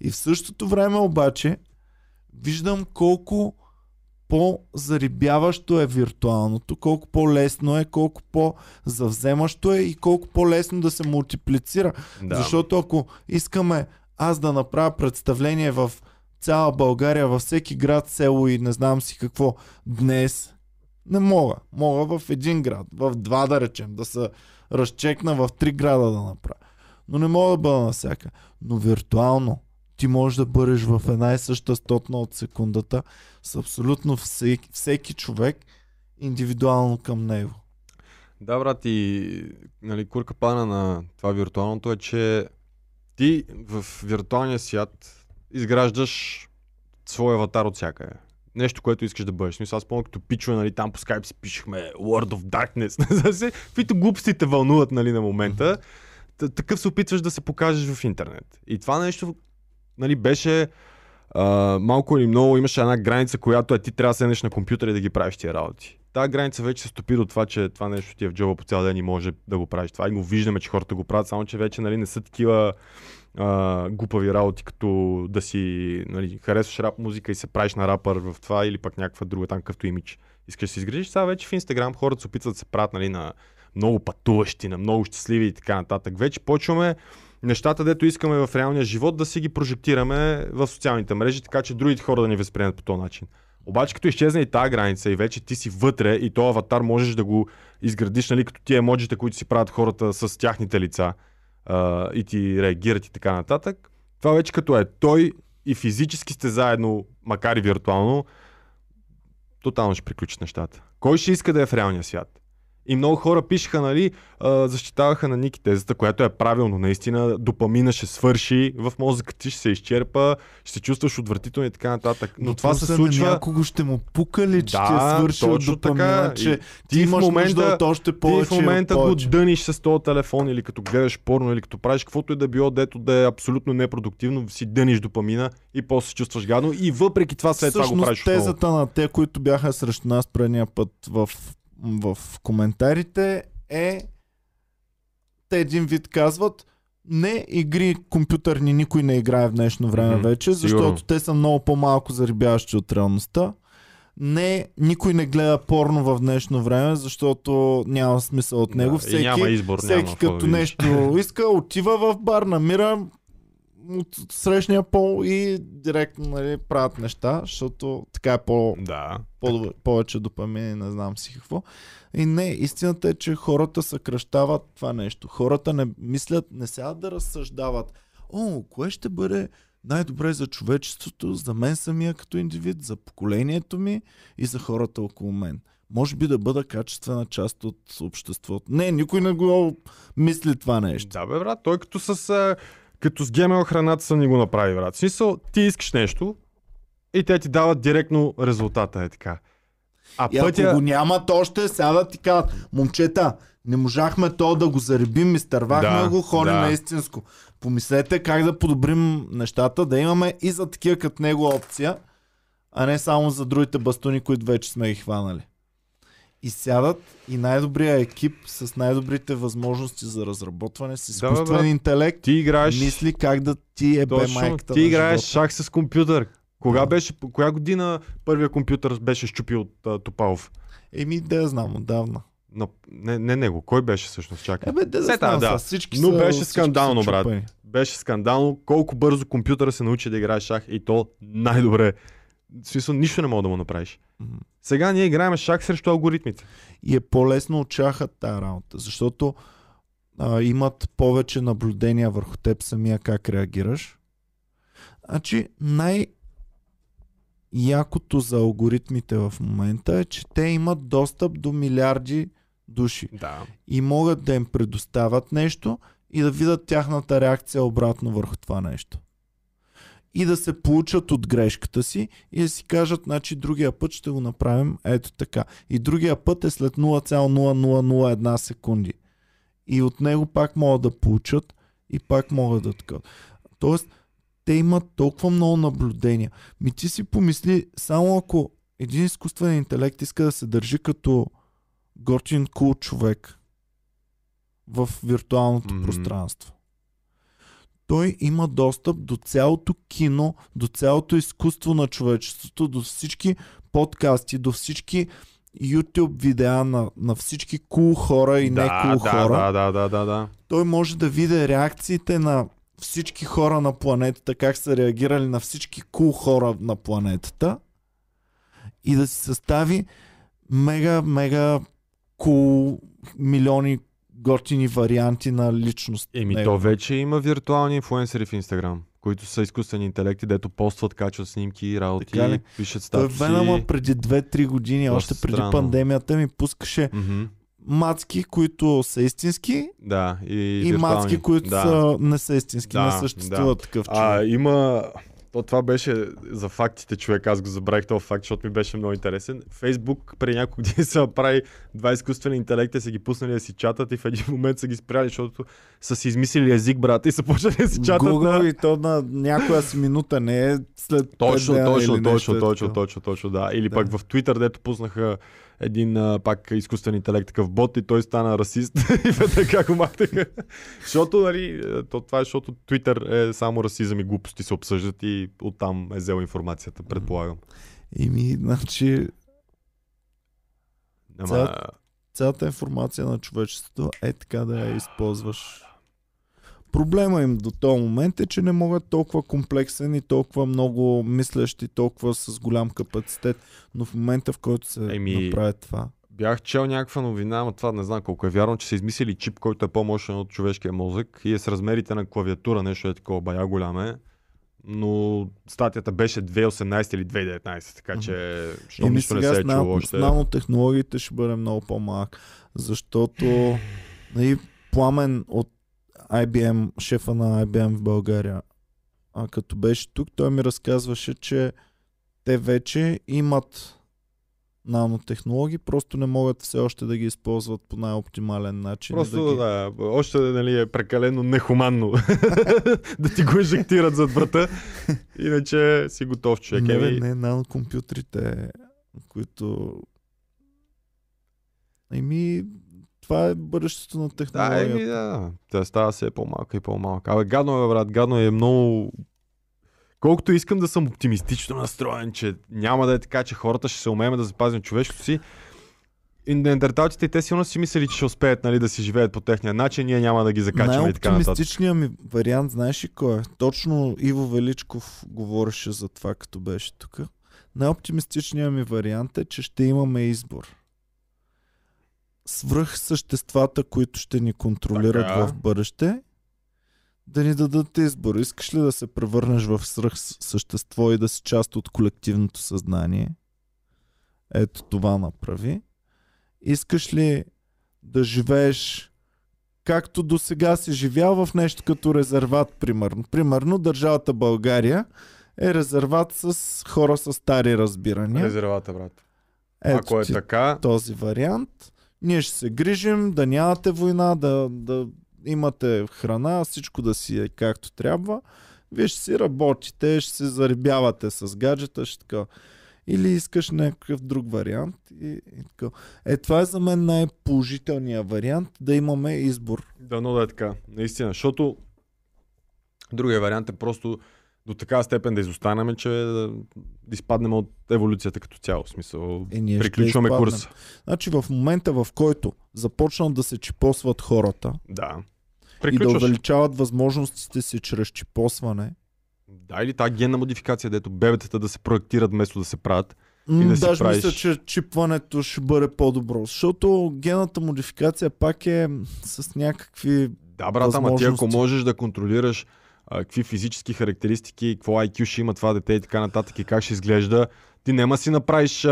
И в същото време обаче виждам колко по-зарибяващо е виртуалното, колко по-лесно е, колко по-завземащо е и колко по-лесно да се мултиплицира. Да. Защото ако искаме аз да направя представление в цяла България, във всеки град, село и не знам си какво днес, не мога. Мога в един град, в два да речем, да се разчекна в три града да направя. Но не мога да бъда навсяка. Но виртуално ти можеш да бъдеш в една и съща стотна от секундата с абсолютно всеки, всеки човек индивидуално към него. Да, брат, и нали, курка пана на това виртуалното е, че ти в виртуалния свят изграждаш своя аватар от всякъде. Нещо, което искаш да бъдеш. Мисля, аз помня като пичове, нали, там по скайп си пишехме World of Darkness. Каквито глупости те вълнуват нали, на момента. Такъв се опитваш да се покажеш в интернет. И това нещо нали, беше а, малко или много имаше една граница, която е ти трябва да седнеш на компютър и да ги правиш тия работи. Тази граница вече се стопи до това, че това нещо ти е в джоба по цял ден и може да го правиш. Това и го виждаме, че хората го правят, само че вече нали, не са такива а, глупави работи, като да си нали, харесваш рап музика и се правиш на рапър в това или пък някаква друга там какъвто имидж. Искаш да си изградиш. Сега вече в Инстаграм хората се опитват да се правят нали, на много пътуващи, на много щастливи и така нататък. Вече почваме нещата, дето искаме в реалния живот, да си ги прожектираме в социалните мрежи, така че другите хора да ни възприемат по този начин. Обаче като изчезне и тази граница и вече ти си вътре и този аватар можеш да го изградиш, нали, като тия емоджите, които си правят хората с тяхните лица а, и ти реагират и така нататък. Това вече като е той и физически сте заедно, макар и виртуално, тотално ще приключат нещата. Кой ще иска да е в реалния свят? И много хора пишеха, нали, защитаваха на Ники тезата, която е правилно. Наистина, допамина ще свърши, в мозъка ти ще се изчерпа, ще се чувстваш отвратително и така нататък. Но, това се случва. Някого ще му пука ли, че Да, ти е свършил точно допамина, така. че ти ти в момента- от още Ти повече. в момента го дъниш с този телефон или като гледаш порно или като правиш каквото и да било, дето да е абсолютно непродуктивно, си дъниш допамина и после се чувстваш гадно и въпреки това след това го Всъщност, правиш отново. тезата на те, които бяха срещу нас предния път в, в коментарите е те един вид казват не игри компютърни никой не играе в днешно време Мгм, вече, защото сигурно. те са много по-малко зарибяващи от реалността. Не, никой не гледа порно в днешно време, защото няма смисъл от него. Да, всеки няма избор, всеки няма като нещо иска, отива в бар, намира от срещния пол и директно нали, правят неща, защото така е по, Да. по, повече допамин и не знам си какво. И не, истината е, че хората съкръщават това нещо. Хората не мислят, не сядат да разсъждават. О, кое ще бъде най-добре за човечеството, за мен самия като индивид, за поколението ми и за хората около мен. Може би да бъда качествена част от обществото. Не, никой не го мисли това нещо. Да, бе, брат. Той като с, като с ГМО храната са ни го направи, брат. В смисъл, ти искаш нещо и те ти дават директно резултата, е така. А И ако пътя... го нямат още, сядат и казват, момчета, не можахме то да го заребим, изтървахме Да, го, ходим да. на истинско. Помислете как да подобрим нещата, да имаме и за такива като него опция, а не само за другите бастуни, които вече сме ги хванали. И сядат и най-добрия екип с най-добрите възможности за разработване с Да, бе, изкуствен брат. интелект Ти играеш... мисли как да ти е бе Точно, майката ти играеш живота. шах с компютър. Кога Да. беше, коя година първия компютър беше щупил от а, Топалов? Еми, да я знам, отдавна. Но, не, не него, кой беше всъщност? Чакай. Ебе, да, Сета, знам, да. всички Но са, беше скандално, брат. Беше скандално колко бързо компютъра се научи да играе шах и то най-добре. В смисъл, нищо не мога да му направиш. Сега ние играем шах срещу алгоритмите. и е по-лесно от шаха тази работа, защото а, имат повече наблюдения върху теб самия как реагираш. Значи най- якото за алгоритмите в момента е, че те имат достъп до милиарди души Да. и могат да им предоставят нещо и да видят тяхната реакция обратно върху това нещо. И да се получат от грешката си и да си кажат, значи другия път ще го направим ето така. И другия път е след 0,0001 секунди. И от него пак могат да получат и пак могат да така. Тоест, те имат толкова много наблюдения. Ми ти си помисли, само ако един изкуствен интелект иска да се държи като готин, кул човек в виртуалното Мгм. пространство. Той има достъп до цялото кино, до цялото изкуство на човечеството, до всички подкасти, до всички YouTube видеа на, на всички кул хора и не да, кул да, хора. да, да, да, да, да. Той може да види реакциите на всички хора на планетата, как са реагирали на всички кул хора на планетата и да си състави мега, мега кул милиони готини варианти на личност. Еми, него. то вече има виртуални инфлуенсъри в Инстаграм, които са изкуствени интелекти, дето постват, качват снимки, работи, Така ли? пишат Той статуси. Венама преди 2-3 години, Доста още преди странно. пандемията ми пускаше Мгм. мацки, които са истински Да, и, и, виртуални. мацки, които да. са, не са истински. Да, не съществува такъв човек. А, има... То това беше за фактите, човек. Аз го забравих този факт, защото ми беше много интересен. Фейсбук преди няколко години са направи два изкуствени интелекта, са ги пуснали да си чатат и в един момент са ги спряли, защото са си измислили език, брат, и са почнали да си чатат. Google на... и то на някоя си минута, не е след Точно, точно, точно, точно, точно, точно, да. Или Да. пък в Twitter, дето пуснаха един а, пак изкуствен интелект такъв бот и той стана расист и веднага го махнаха. защото, нали, то, това е защото Twitter е само расизъм и глупости се обсъждат и оттам е взел информацията, предполагам. Еми, значи, Ама, Цялата- цялата информация на човечеството е така да я използваш. Проблема им до този момент е, че не могат толкова комплексен и толкова много мислещи, толкова с голям капацитет, но в момента в който се Еми, направи това. Бях чел някаква новина, ама това не знам колко е вярно, че са измислили чип, който е по-мощен от човешкия мозък и е с размерите на клавиатура, нещо е такова, бая голям е. Но статията беше 2018 или 2019, така че що Еми нищо не се е чуло нано, с още. нанотехнологиите ще бъде много по-малък, защото нали, пламен от IBM, шефа на IBM в България, а като беше тук, той ми разказваше, че те вече имат нанотехнологии, просто не могат все още да ги използват по най-оптимален начин. Просто да ги... да, още нали, е прекалено нехуманно да ти го инжектират зад врата, иначе си готов човек. не, Еми, не, нанокомпютрите, които... Еми, това е бъдещето на Да, технологията. еми, да. Тя става все по-малка и по-малка. Абе, гадно е, брат, гадно е много... Колкото искам да съм оптимистично настроен, че няма да е така, че хората ще се умеем да запазим човешкото си, и неандерталците, те силно си мислили, че ще успеят нали, да си живеят по техния начин, ние няма да ги закачаме и така нататък. Най-оптимистичният ми вариант, знаеш ли кой е? Точно Иво Величков говореше за това, като беше тук. Най-оптимистичният ми вариант е, че ще имаме избор. Свръх съществата, които ще ни контролират Така. в бъдеще, да ни дадат избор. Искаш ли да се превърнеш в свръх същество и да си част от колективното съзнание? Ето това направи. Искаш ли да живееш както до сега си живял в нещо като резерват, примерно. Примерно държавата България е резерват с хора с стари разбирания. Резервата, брат. Ето Ако е ти така, този вариант. Ние ще се грижим да нямате война, да, да имате храна, всичко да си е както трябва. Вие ще си работите, ще се зарибявате с гаджета, ще така. Или искаш някакъв друг вариант. И, и така. Е, това е за мен най-положителният вариант, да имаме избор. Дано да е така. Наистина, защото другия вариант е просто до такава степен да изостанем, че да изпаднем от еволюцията като цяло. В смисъл, Е, ние приключваме курса. Значи в момента, в който започнат да се чипосват хората Да. и да увеличават възможностите си чрез чипосване, Да, или тази генна модификация, дето бебетата да се проектират вместо да се правят. м, да даже правиш- мисля, че чипването ще бъде по-добро, защото генната модификация пак е с някакви... Да, брат, ама ти ако можеш да контролираш а, какви физически характеристики, какво IQ ще има това дете и така нататък и как ще изглежда, ти няма си направиш а...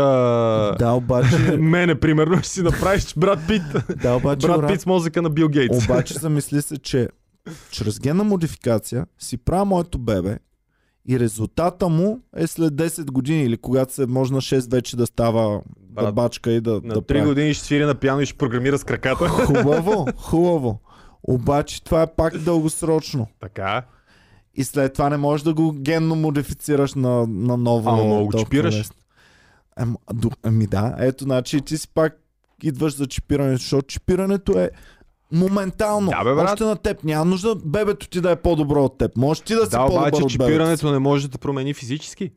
Да, обаче... мене, примерно, ще си направиш брат Пит. да, обаче, брат Пит с мозъка на Бил Гейтс. обаче замисли се, че чрез генна модификация си правя моето бебе и резултата му е след 10 години или когато се може на 6 вече да става да Брат, бачка и да, на да 3 прави. години ще свири на пиано и ще програмира с краката. Хубаво, хубаво. Обаче това е пак дългосрочно. така. И след това не можеш да го генно модифицираш на, на ново. Ама мога да го толкова чипираш. Ами, ами да, ето, значи ти си пак идваш за чипиране, защото чипирането е моментално. Да, бе, брат. Още на теб няма нужда бебето ти да е по-добро от теб. Може ти да си Да, по-добър обаче от бебето. чипирането не може да те промени физически.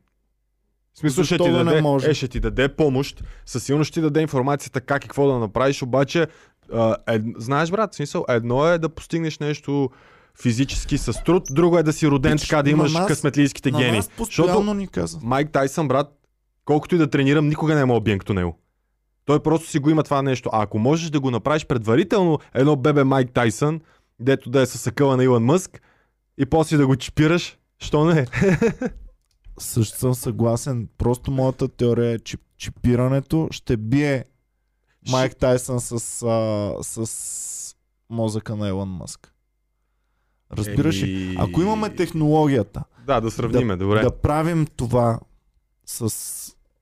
В смисъл ще ти, да не даде, може? е, ще ти даде помощ, със сигурност ще ти даде информацията как и какво да направиш, обаче е, знаеш брат, смисъл, едно е да постигнеш нещо физически с труд, друго е да си роден Пич, така да имаш нас- късметлийските На гени. нас постоянно ни каза. Майк Тайсън, брат, колкото и да тренирам, никога не е биен като него. Той просто си го има това нещо. А ако можеш да го направиш предварително, едно бебе Майк Тайсън, дето да е със съкъла на Илон Мъск, и после да го чипираш, що не? Също съм съгласен. Просто моята теория е, че чипирането ще бие Майк Тайсън с, а, с мозъка на Елон Мъск. Разбираш ли? Еми, Ако имаме технологията Да, да сравниме, добре. да правим това с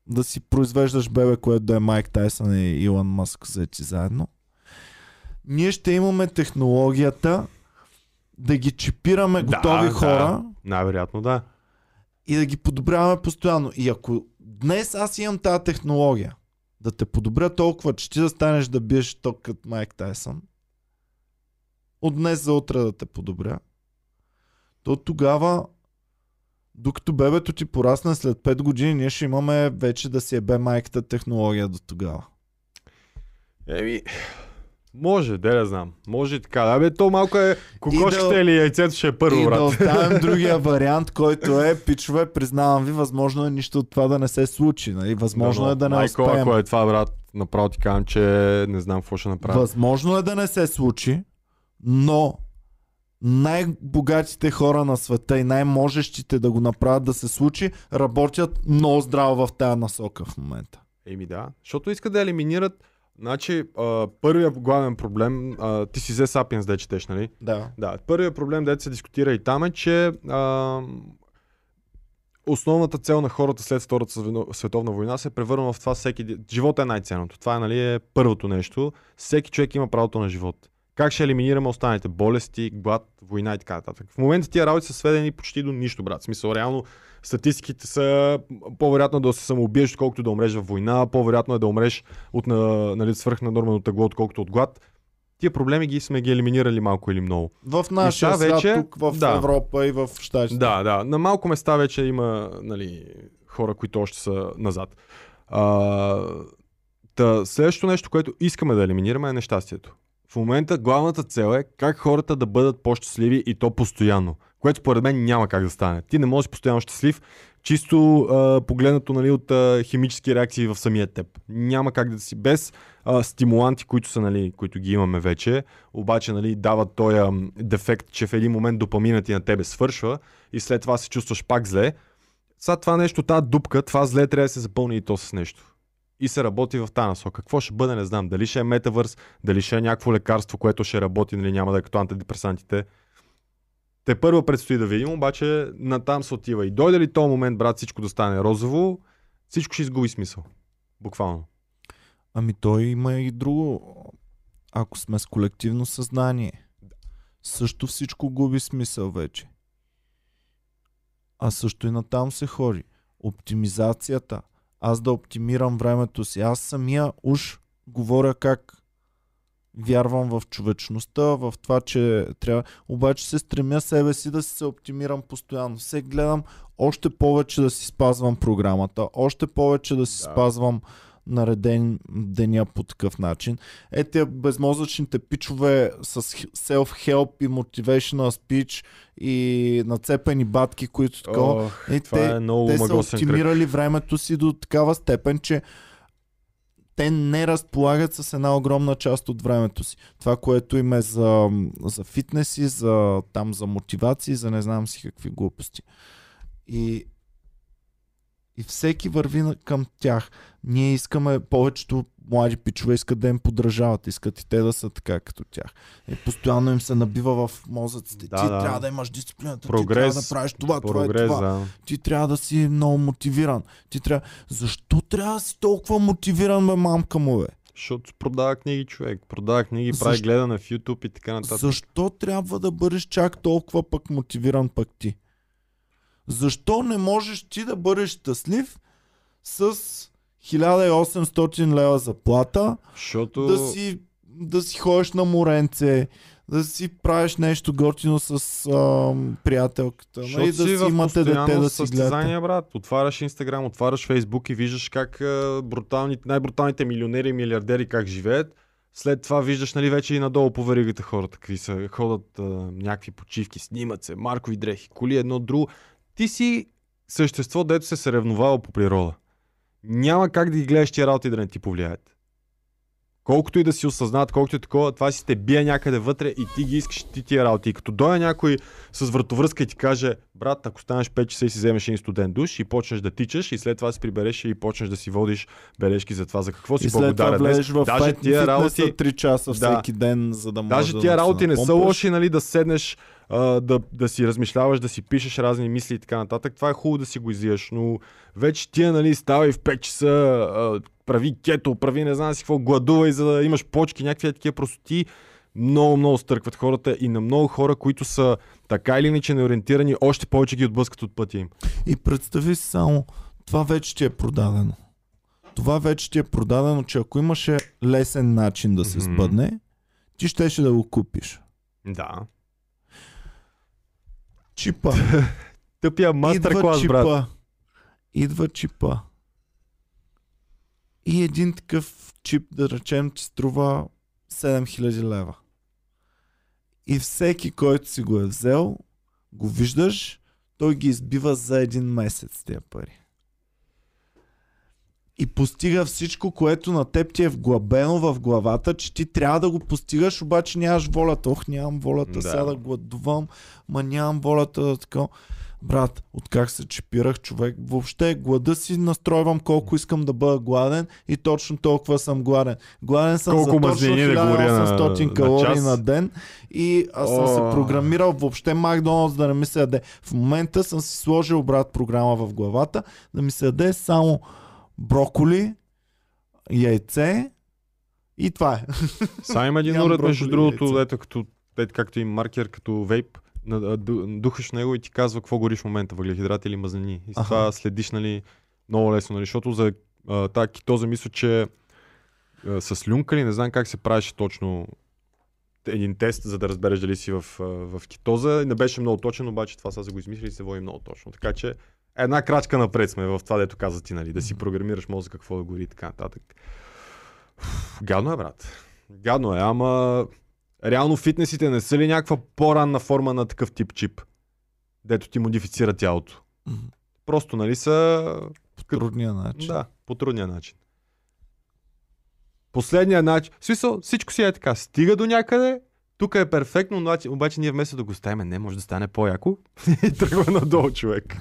да си произвеждаш бебе, което да е Майк Тайсън и Илон Мъск взети заедно, ние ще имаме технологията да ги чипираме Да, готови да. хора Най-вероятно да. и да ги подобряваме постоянно. И ако днес аз имам тази технология да те подобря толкова, че ти да станеш да биеш ток като Майк Тайсън, от днес за утре да те подобря, то тогава, докато бебето ти порасне след 5 години, ние ще имаме вече да си ебе майката технология до тогава. Еми, може, да знам. Може и така. Да, бе, то малко е кокошката да- или яйцето ще е първо, и да брат. оставим другия вариант, който е, пичове, признавам ви, възможно е нищо от това да не се случи. Нали? Възможно но, е да не майко, успеем. ако е това, брат, направо ти казвам, че не знам какво ще направя. Възможно е да не се случи, но най-богатите хора на света и най-можещите да го направят да се случи, работят много здраво в тази насока в момента. Еми да, защото искат да елиминират Значи, а, първият главен проблем, а, ти си взе Sapiens да четеш, нали? Да. Да, първият проблем, дето се дискутира и там е, че а, основната цел на хората след Втората световна война се е превърна в това всеки... Живота е най-ценното. Това нали, е първото нещо. Всеки човек има правото на живот. Как ще елиминираме останалите? Болести, глад, война и така нататък. В момента тия работи са сведени почти до нищо, брат. В смисъл, реално статистиките са по-вероятно да се самоубиеш, отколкото да умреш в война, по-вероятно е да умреш от на, нали, свръхнадормено тегло, отколкото от глад. Тия проблеми ги сме ги елиминирали малко или много. В нашия свят, вече- тук в да. Европа и в Щатите. Да, да. На малко места вече има нали, хора, които още са назад. А, Та, следващото нещо, което искаме да елиминираме е нещастието. В момента главната цел е как хората да бъдат по-щастливи и то постоянно. Което според мен няма как да стане. Ти не можеш постоянно щастлив, чисто а, погледнато нали, от а, химически реакции в самия теб. Няма как да си без а, стимуланти, които са, нали, които ги имаме вече, обаче нали, дават този дефект, че в един момент допаминът ти на тебе свършва и след това се чувстваш пак зле. Сега това нещо, тази дупка, това зле трябва да се запълни и то с нещо и се работи в тази насока. Какво ще бъде, не знам. Дали ще е метавърс, дали ще е някакво лекарство, което ще работи, нали няма да е като антидепресантите. Те първо предстои да видим, обаче натам се отива. И дойде ли този момент, брат, всичко да стане розово, всичко ще изгуби смисъл. Буквално. Ами той има и друго. Ако сме с колективно съзнание, също всичко губи смисъл вече. А също и натам се ходи. Оптимизацията – аз да оптимирам времето си. Аз самия уж говоря как вярвам в човечността, в това, че трябва. Обаче се стремя себе си да се оптимирам постоянно. Се гледам още повече да си спазвам програмата, още повече да си да. спазвам нареден деня по такъв начин. Ете безмозъчните пичове с self-help и motivational speech и нацепени батки, които такова. е, те, е много те са оптимирали кръг. времето си до такава степен, че те не разполагат с една огромна част от времето си. Това, което им е за, за фитнеси, за, там за мотивации, за не знам си какви глупости. И и всеки върви към тях. Ние искаме, повечето млади пичове искат да им подражават, искат и те да са така като тях. И постоянно им се набива в мозъците. Да, ти да. трябва да имаш дисциплина, ти трябва да правиш това, Прогрес, това, това. Да. Ти трябва да си много мотивиран. Ти трябва... Защо трябва да си толкова мотивиран, бе, мамка му, бе? Защото продава книги човек, продава книги, Защо? прави гледане в YouTube и така нататък. Защо трябва да бъдеш чак толкова пък мотивиран пък ти? Защо не можеш ти да бъдеш щастлив с 1800 лева заплата, Защото... да, си, да си ходиш на моренце, да си правиш нещо готино с а, приятелката, и нали, да си имате дете да си гледате. брат. Отваряш Инстаграм, отваряш Фейсбук и виждаш как а, бруталните, най-бруталните милионери и милиардери как живеят. След това виждаш нали, вече и надолу по веригата хората, какви са, ходят а, някакви почивки, снимат се, маркови дрехи, коли едно друго ти си същество, дето се съревновава по природа. Няма как да ги гледаш тия работи да не ти повлияят. Колкото и да си осъзнат, колкото и такова, това си те бие някъде вътре и ти ги искаш ти тия работи. И като дойде някой с вратовръзка и ти каже, брат, ако станеш 5 часа и си вземеш един студент душ и почнеш да тичаш и след това си прибереш и почнеш да си водиш бележки за това, за какво си благодарен. Днес. В Даже тия работи 3 часа всеки да. ден, за да можеш Даже да тия работи не са лоши, нали, да седнеш а, да, да си размишляваш, да си пишеш разни мисли и така нататък. Това е хубаво да си го изиеш, но вече тия, нали, ставай в 5 часа, а, прави кето, прави не знам си какво, гладувай, за да имаш почки, някакви такива простоти. Много, много стъркват хората и на много хора, които са така или иначе неориентирани, още повече ги отблъскат от пътя им. И представи си само, това вече ти е продадено. Това вече ти е продадено, че ако имаше лесен начин да се mm-hmm. сбъдне, ти щеше да го купиш. Да. Чипа. Тъпия мастер клас, брат. Идва чипа. И един такъв чип, да речем, ти струва 7000 лева. И всеки, който си го е взел, го виждаш, той ги избива за един месец тия пари. И постига всичко, което на теб ти е вглъбено в главата, че ти трябва да го постигаш, обаче нямаш волята. Ох, нямам волята да. сега да гладувам, ма нямам волята да така. Брат, откак се чипирах човек, въобще глада си настройвам колко искам да бъда гладен и точно толкова съм гладен. Гладен съм колко за точно 1800 на, калории на, на ден и аз съм се програмирал въобще Макдоналдс да не ми се яде. В момента съм си сложил брат програма в главата да ми се яде само броколи, яйце и това е. Само има един уред, между другото, ето като, ето, както и маркер, като вейп, духаш него и ти казва какво гориш в момента, въглехидрати или мазнини. И с това следиш, нали, много лесно, нали, защото за тази китоза мисля, че а, с люнка ли, не знам как се правеше точно един тест, за да разбереш дали си в, в китоза. Не беше много точен, обаче това са го измислили и се води много точно. Така че една крачка напред сме в това, дето каза ти, нали, да си програмираш мозъка какво да гори и така нататък. Гадно е, брат. Гадно е, ама реално фитнесите не са ли някаква по-ранна форма на такъв тип чип? Дето ти модифицира тялото. Мгм. Просто, нали, са... По трудния начин. Да, по трудния начин. Последния начин. В смисъл, всичко си е така. Стига до някъде, тук е перфектно, обаче, обаче ние вместо да го ставим, не, може да стане по-яко. и тръгва надолу човек.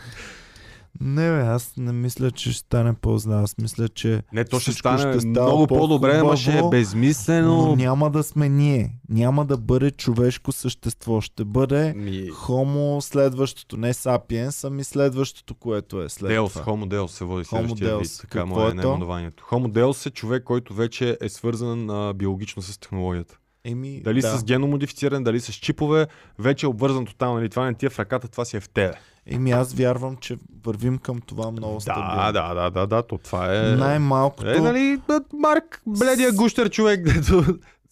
Не, бе, аз не мисля, че ще стане по-зле. Аз мисля, че Не, то ще стане ще става много по-добре, ама ще е безмислено. но няма да сме ние. Няма да бъде човешко същество. Ще бъде Ми... Хомо следващото. Не Сапиенс, ами следващото, което е след Деос, това. Homo Deus се води Homo следващия вид. Така Какво му е е то? наименованието. Homo Deus е човек, който вече е свързан а, биологично с технологията. Еми, Дали да. с геномодифициран, дали с чипове, вече е обвързан тотално. Нали? Това не ти е в ръката, това си е в тебе. Еми, аз вярвам, че вървим към това много стабилно. Да, да, да, да, да, то това е... Най-малкото... Е, нали, Марк, бледия гущер човек, дето...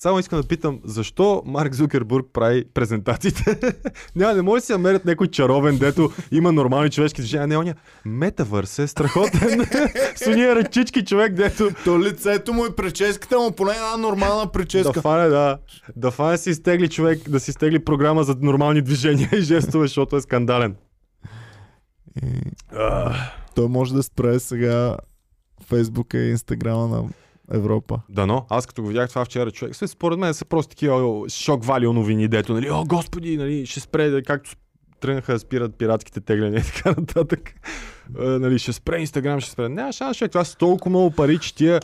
Само искам да питам, защо Марк Зукербург прави презентациите? Няма, не може да си намерят някой чаровен, дето има нормални човешки движения. Не, оня метавърс е страхотен. С уния ръчички човек, дето То лицето му и прическата му, поне една нормална да прическа. фане, да, да фане си изтегли човек, да си изтегли програма за нормални движения и жестове, защото е скандален. И... Той може да спре сега Фейсбука и Инстаграма на Европа. Дано, аз като го видях това вчера, човек, се, според мен са просто такива шок валио новини, дето, нали, о, господи, нали, ще спре, както тръгнаха да спират пиратските тегляния и така нататък. А, нали, ще спре Инстаграм, ще спре. Няма шанс, човек, това са толкова много пари, че тия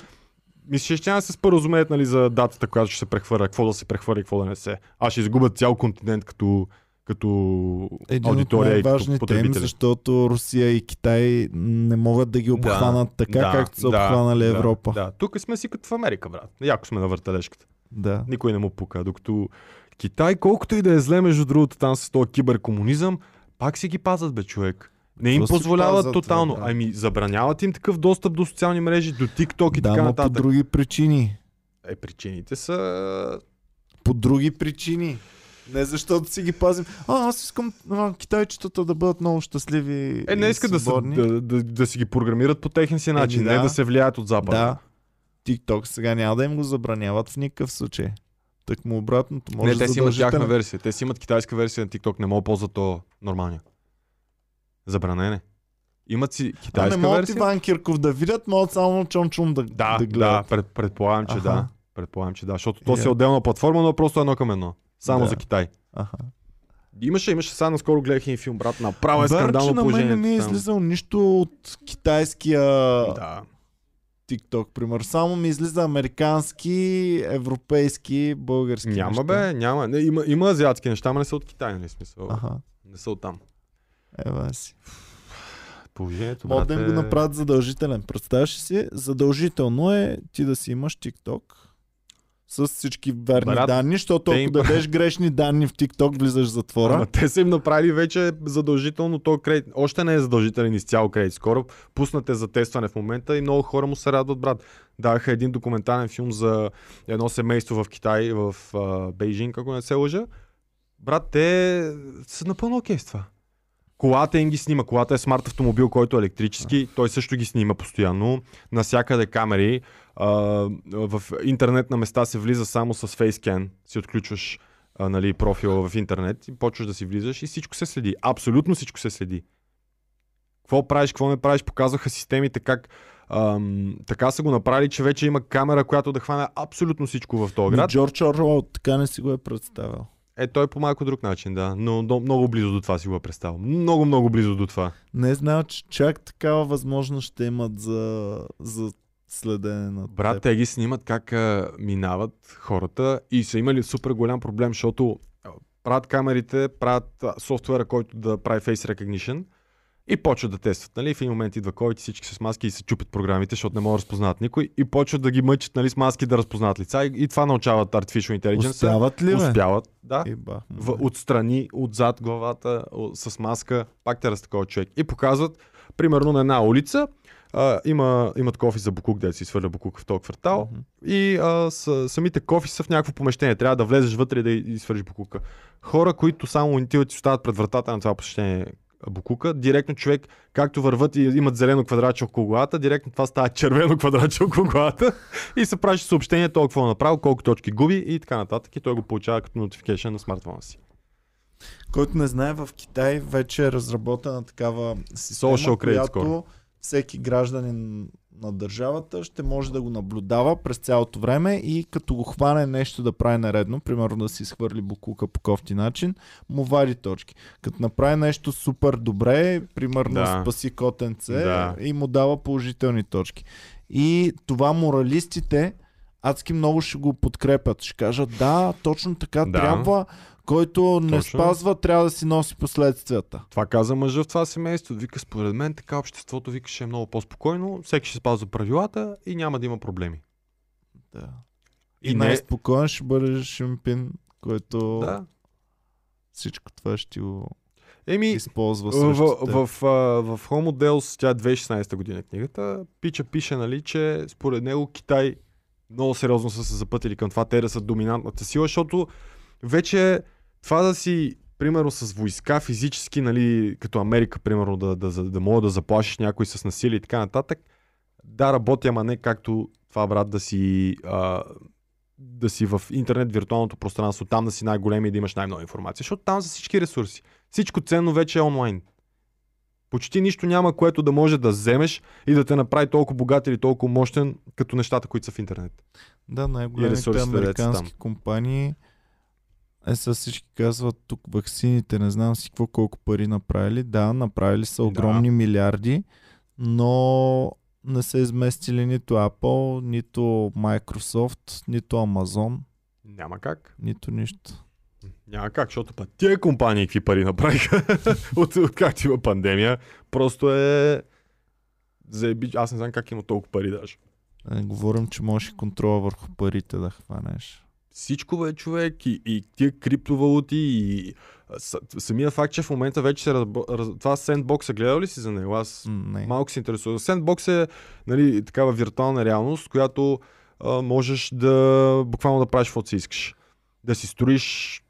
Мисля, че няма се споразумеят нали, за датата, която ще се прехвърля, какво да се прехвърля, какво да не се. А ще изгубят цял континент като, като Един от аудитория и като потребители. защото Русия и Китай не могат да ги обхванат така, да, както са да, обхванали да, Европа. Да, тук сме си като в Америка, брат. Яко сме на въртележката. да. Никой не му пука. Докато Китай, колкото и да е зле, между другото, там с този киберкомунизъм, пак си ги пазят, бе, човек. Не им позволяват пазят, бе, тотално. брат? ами, забраняват им такъв достъп до социални мрежи, до TikTok и Да, така но по нататък. други причини. Е, причините са... По други причини. Не защото си ги пазим. А, аз искам а, китайчетата да бъдат много щастливи. Е, не искат да, са, да, да, да, си ги програмират по техен си начин, да. не да се влияят от запада. Да. TikTok сега няма да им го забраняват в никакъв случай. Так му обратното. Може Не, те си имат тяхна версия. Те си имат китайска версия на TikTok, не могат да ползват то нормалния. Забранене. Имат си А не китайска могат версия. Иван Кирков да видят, могат само чон-чун да, Да, да да, гледат. пред, предполагам, че Аха. да. Предполагам, че да, защото то си е Я. отделна платформа, но просто едно към едно. Само Да. за Китай. Аха. Имаше, имаше сега наскоро гледах един филм, брат, направо е скандално на мен не ми е излизал нищо от китайския Да. TikTok, пример. Само ми излиза американски, европейски, български Няма неща. бе, няма. Не, има, има азиатски неща, ама не са от Китай, нали смисъл. Аха, Не са от там. ева си. Положението, Могат да им го направят задължителен. Представяш си, задължително е ти да си имаш TikTok с всички верни Брат, данни, защото ако им- дадеш грешни данни в TikTok, влизаш в затвора. Ама те са им направили вече задължително то кредит. Още не е задължителен изцяло кредит. Скоро пуснате за тестване в момента и много хора му се радват, брат. Даха един документален филм за едно семейство в Китай, в а, Бейжинг, ако не се лъжа. Брат, те са напълно окей с това. Колата им ги снима. Колата е смарт автомобил, който е електрически. Той също ги снима постоянно. Насякъде камери. А, в интернет на места се влиза само с фейскен. Си отключваш а, нали, профила в интернет и почваш да си влизаш и всичко се следи. Абсолютно всичко се следи. Какво правиш, какво не правиш, показваха системите как ам, така са го направили, че вече има камера, която да хване абсолютно всичко в този Но град. Джордж Орвел така не си го е представил. Е, той по малко друг начин, да. Но, но много близо до това си го е представил. Много, много близо до това. Не знам, че чак такава възможност ще имат за, за следене на Брат, теб. те ги снимат как а, минават хората и са имали супер голям проблем, защото правят камерите, правят софтуера, който да прави face recognition и почват да тестват. Нали? В един момент идва COVID, всички с маски и се чупят програмите, защото не могат да разпознават никой и почват да ги мъчат нали, с маски да разпознават лица и, и това научават Artificial Intelligence. Успяват ли, бе? Успяват, да. Му, в, отстрани, отзад главата, с маска, пак те такова човек. И показват, примерно на една улица, а, има, имат кофи за буклук, де си свърля буклук в този квартал. Мгм. И а, с, самите кофи са в някакво помещение. Трябва да влезеш вътре и да и свържиш буклука. Хора, които само отиват и остават пред вратата на това посещение Букука, директно човек, както върват и имат зелено квадратче около главата, директно това става червено квадратче около главата и се праща съобщение толкова е направил, колко точки губи и така нататък и той го получава като notification на смартфона си. Който не знае, в Китай вече е разработена такава система, Social която score. всеки гражданин на държавата ще може да го наблюдава през цялото време и като го хване нещо да прави наредно, примерно да си изхвърли буклука по кофти начин, му вади точки. Като направи нещо супер добре, примерно Да. спаси котенце Да. и му дава положителни точки. И това моралистите адски много ще го подкрепят. Ще кажат, да, точно така Да. трябва, който не Точно. спазва, трябва да си носи последствията. Това каза мъжа в това семейство. Вика, според мен така обществото вика ще е много по-спокойно, всеки ще спазва правилата и няма да има проблеми. Да. И И не- най-спокоен ще бъде Шимпин, който Да. всичко това ще го Еми, използва в, в, в, а, в Homo Deus, тя е 2016 година книгата, Пича пише, нали, че според него Китай много сериозно са се запътили към това те да са доминантната сила, защото вече това да си примерно с войска физически, нали, като Америка, примерно, да, да, да, да мога да заплашиш някой с насилие и така нататък, да работи, ама не както това, брат, да си, а, да си в интернет, виртуалното пространство, там да си най-големи и да имаш най-много информация, защото там са всички ресурси. Всичко ценно вече е онлайн. Почти нищо няма, което да може да вземеш и да те направи толкова богат или толкова мощен, като нещата, които са в интернет. Да, най-големите американски компании е са всички казват тук ваксините, не знам си какво колко пари направили. Да, направили са огромни милиарди, но не са изместили нито Apple, нито Microsoft, нито Amazon, Няма как. нито нищо. Няма как, защото път тия компании какви пари направиха от, от както има пандемия. Просто е... Заеби... Аз не знам как има толкова пари даже. Да не говорим, че можеш контрола върху парите да хванеш. Всичко бе, човек, и, и тия криптовалути, и самия факт, че в момента вече се разбо... раз... това Sandbox, гледал ли си за него? Аз Не. Малко се интересува. Sandbox е нали, такава виртуална реалност, която а, можеш да буквално да правиш каквото си искаш. Да си строиш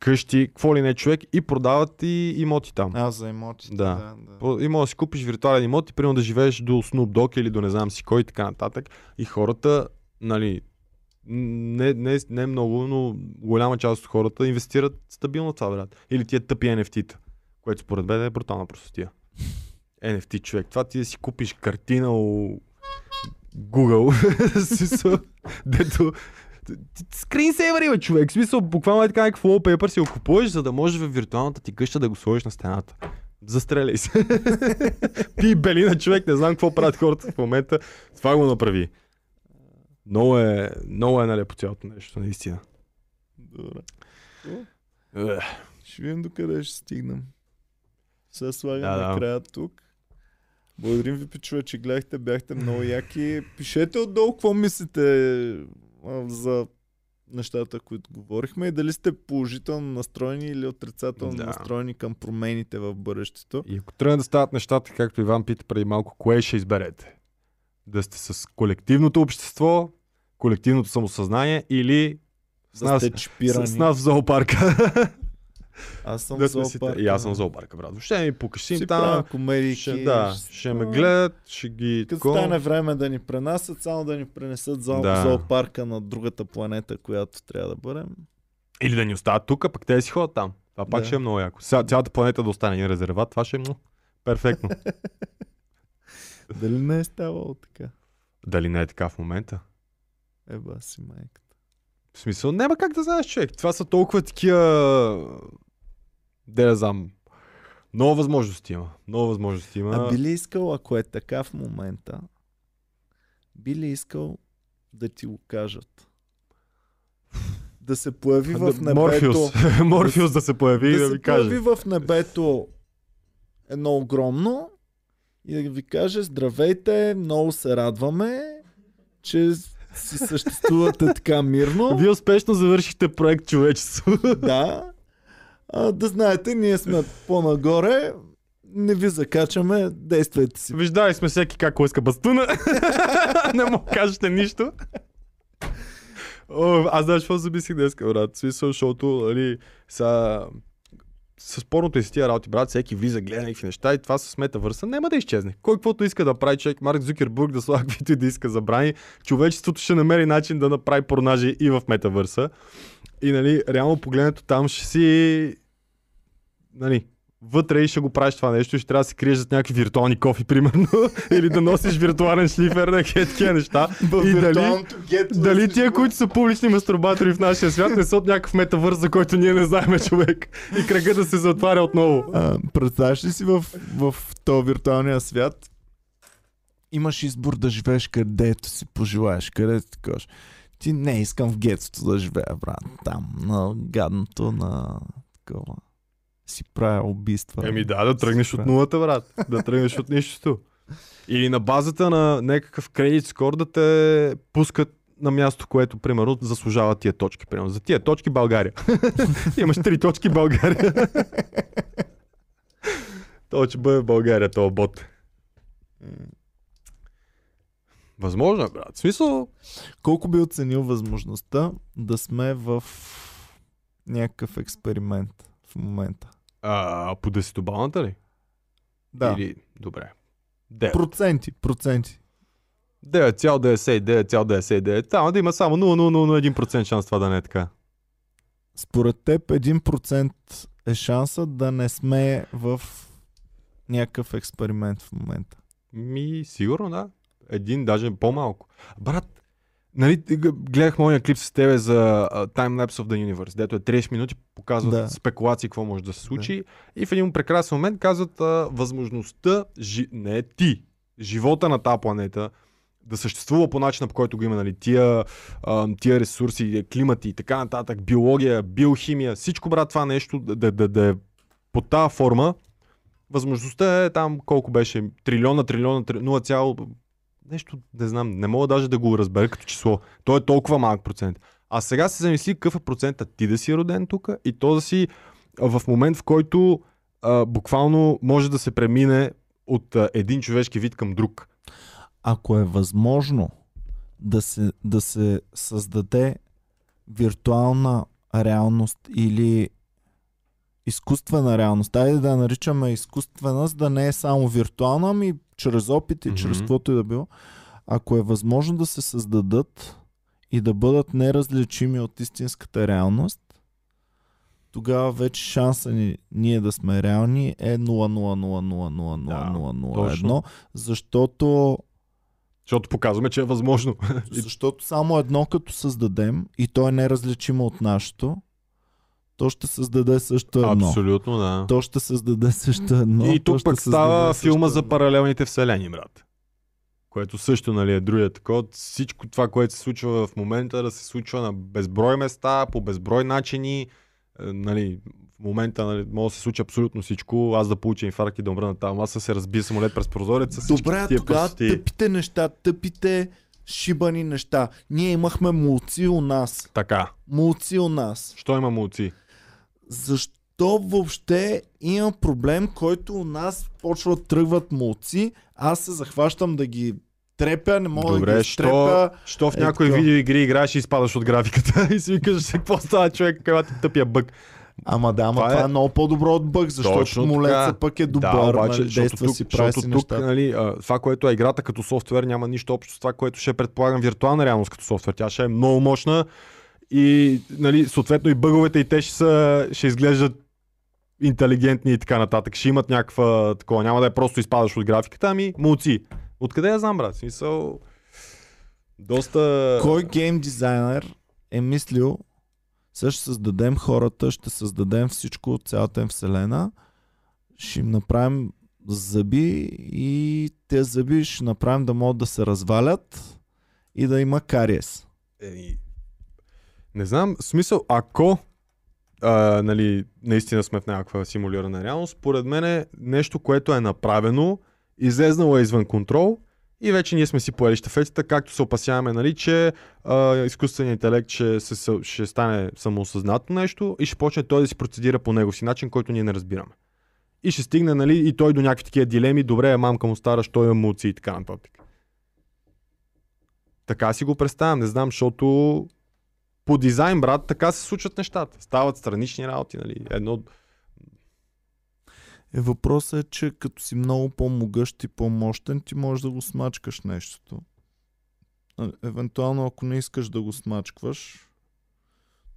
къщи, какво ли не човек и продават и имоти там. А, за имотите. Да. Да, да. И можеш да си купиш виртуален имот и примерно да живееш до Snoop Dogg или до не знам си кой и така нататък. И хората, нали, не, не, не много, но голяма част от хората инвестират стабилно това, брат. Или тия тъпи NFT-та, което според мен е брутална простотия. NFT човек. Това ти да си купиш картина у Google, дето скринсейвър има човек. В смисъл, буквално е така някакъв wallpaper си го купуваш, за да можеш в виртуалната ти къща да го сложиш на стената. Застреляй се. Пи белина човек, не знам какво правят хората в момента. Това го направи. Много е, много е налепо цялото нещо, наистина. Добре. Ех, Ще видим докъде ще стигнем. Сега слагаме Да, да. накрая тук. Благодарим ви, пичове, че гледахте, бяхте много яки. Пишете отдолу какво мислите за нещата, които говорихме и дали сте положително настроени или отрицателно Да. настроени към промените в бъдещето. И ако тръгнат да стават нещата, както Иван пита преди малко, кое ще изберете? Да сте с колективното общество, колективното самосъзнание или с Да нас, с, с нас в зоопарка? Аз съм да зоопарка. и аз съм зоопарка, брат. Въобще ми покашим Си там. правя комедийки. Ще, да, ще ме гледат, ще ги... Като стане време да ни пренасят, само да ни пренесат зо... Да. зоопарка на другата планета, която трябва да бъдем. Или да ни остават тук, пък те си ходят там. Това пак Да. ще е много яко. Ця, цялата планета да остане един резерват, това ще е много перфектно. Дали не е ставало така? Дали не е така в момента? Еба си майката. В смисъл, няма как да знаеш, човек. Това са толкова такива... Де да знам. Много възможности има. Много възможности има. А би ли искал, ако е така в момента, би ли искал да ти го кажат? Да се появи Да- в небето... Морфеус. Морфеус да се появи и да да се ви каже. появи в небето едно огромно и да ви каже здравейте, много се радваме, че си съществувате така мирно. Вие успешно завършихте проект човечество. Да. А, да знаете, ние сме по-нагоре. Не ви закачаме, действайте си. Виждали сме всеки как иска бастуна. не му кажете нищо. О, аз знаеш какво замислих днес, брат. Смисъл, защото, нали, са... с порното и с тия работи, брат, всеки влиза, гледа някакви неща и това с метавърса няма да изчезне. Кой каквото иска да прави човек, Марк Зукербург да слага каквито и да иска забрани, човечеството ще намери начин да направи порнажи и в метавърса. И нали, реално погледнато там ще си нали, вътре и ще го правиш това нещо и ще трябва да се криеш за някакви виртуални кофи, примерно, или да носиш виртуален шлифер на такива неща. И дали, дали си тия, които са публични мастурбатори в нашия свят, не са от някакъв метавърс, за който ние не знаем човек. И кръга да се затваря отново. А, представяш ли си в, в този виртуалния свят? Имаш избор да живееш където си пожелаеш, където ти кажеш. Ти не искам в гетото да живея, брат. Там, на гадното, на такова. Си правя убийства. Еми да, да тръгнеш от нулата, брат. Да тръгнеш от нищото. Или на базата на някакъв кредит скор да те пускат на място, което, примерно, заслужава тия точки. Примерно. За тия точки България. Имаш три точки България. То ще бъде България, този бот. Възможно брат. В смисъл, Колко би оценил възможността да сме в някакъв експеримент в момента? А, по десетобалната ли? Да. Или, добре. 9. Проценти, проценти. 9,99,99. Там да има само 0,001% шанс това да не е така. Според теб 1% е шанса да не сме в някакъв експеримент в момента. Ми, сигурно, да. Един, даже по-малко. Брат, нали, гледах моя клип с тебе за uh, Time Lapse of the Universe, дето е 30 минути, показват Да. спекулации какво може да се случи. Да. И в един прекрасен момент казват а, възможността, жи... не ти, живота на тази планета, да съществува по начина, по който го има, нали, тия, а, тия ресурси, климати и така нататък, биология, биохимия, всичко, брат, това нещо да, да, да, да е по тази форма, възможността е там колко беше, трилиона, трилиона, три- 0, нещо, не знам, не мога даже да го разбера като число. То е толкова малък процент. А сега се замисли какъв е процентът ти да си роден тук и то да си в момент, в който а, буквално може да се премине от а, един човешки вид към друг. Ако е възможно да се, да се създаде виртуална реалност или изкуствена реалност, айде да я наричаме изкуствена, за да не е само виртуална, ами чрез опит и Мгм. чрез каквото и да било. Ако е възможно да се създадат и да бъдат неразличими от истинската реалност, тогава вече шанса ни ние да сме реални е 0,0000001, защото Защото показваме, че е възможно. защото само едно като създадем и то е неразличимо от нашето, то ще създаде също едно. Абсолютно, да. То ще създаде също едно. и тук пък става филма за паралелните вселени, брат. Което също нали, е другия такова. Всичко това, което се случва в момента, да се случва на безброй места, по безброй начини. Е, нали, в момента нали, може да се случи абсолютно всичко. Аз да получа инфаркт и да умра на тази маса, се разбие самолет през прозореца. Добре, тогава тъпите неща, тъпите шибани неща. Ние имахме мулци у нас. Така. Мулци у нас. Що има молци? Защо въобще има проблем, който у нас почват да тръгват мулци, аз се захващам да ги трепя, не мога да Добре, ги що, изтрепя. що в Е, някои така. видеоигри играеш и изпадаш от графиката и си викаш, какво става човек, къде ти тъпия бък. Ама да, ама Това това, е- е... много по-добро от бък, защото Точно така. пък е добър, да, обаче, нали, действа тук, си, прави си тук, нали, това, което е играта като софтуер, няма нищо общо с това, което ще предполагам виртуална реалност като софтуер. Тя ще е много мощна и нали, съответно и бъговете и те ще, са, ще изглеждат интелигентни и така нататък. Ще имат някаква такова. Няма да е просто изпадаш от графиката, ами мулци. Откъде я знам, брат? Смисъл... Доста... Кой гейм дизайнер е мислил, сега ще създадем хората, ще създадем всичко от цялата им вселена, ще им направим зъби и тези зъби ще направим да могат да се развалят и да има кариес. Еми, не знам, смисъл, ако а, нали, наистина сме в някаква симулирана реалност, според мен е нещо, което е направено, излезнало е извън контрол и вече ние сме си поели щафетите, както се опасяваме, нали, че а, изкуственият интелект ще, се, ще стане самоосъзнато нещо и ще почне той да си процедира по него си начин, който ние не разбираме. И ще стигне, нали, и той до някакви такива дилеми, добре, мамка му стара, що има муци и така нататък. Така си го представям, не знам, защото по дизайн, брат, така се случват нещата. Стават странични работи, нали? Едно... Е, въпросът е, че като си много по-могъщ и по-мощен, ти можеш да го смачкаш нещото. А, Евентуално, ако не искаш да го смачкваш,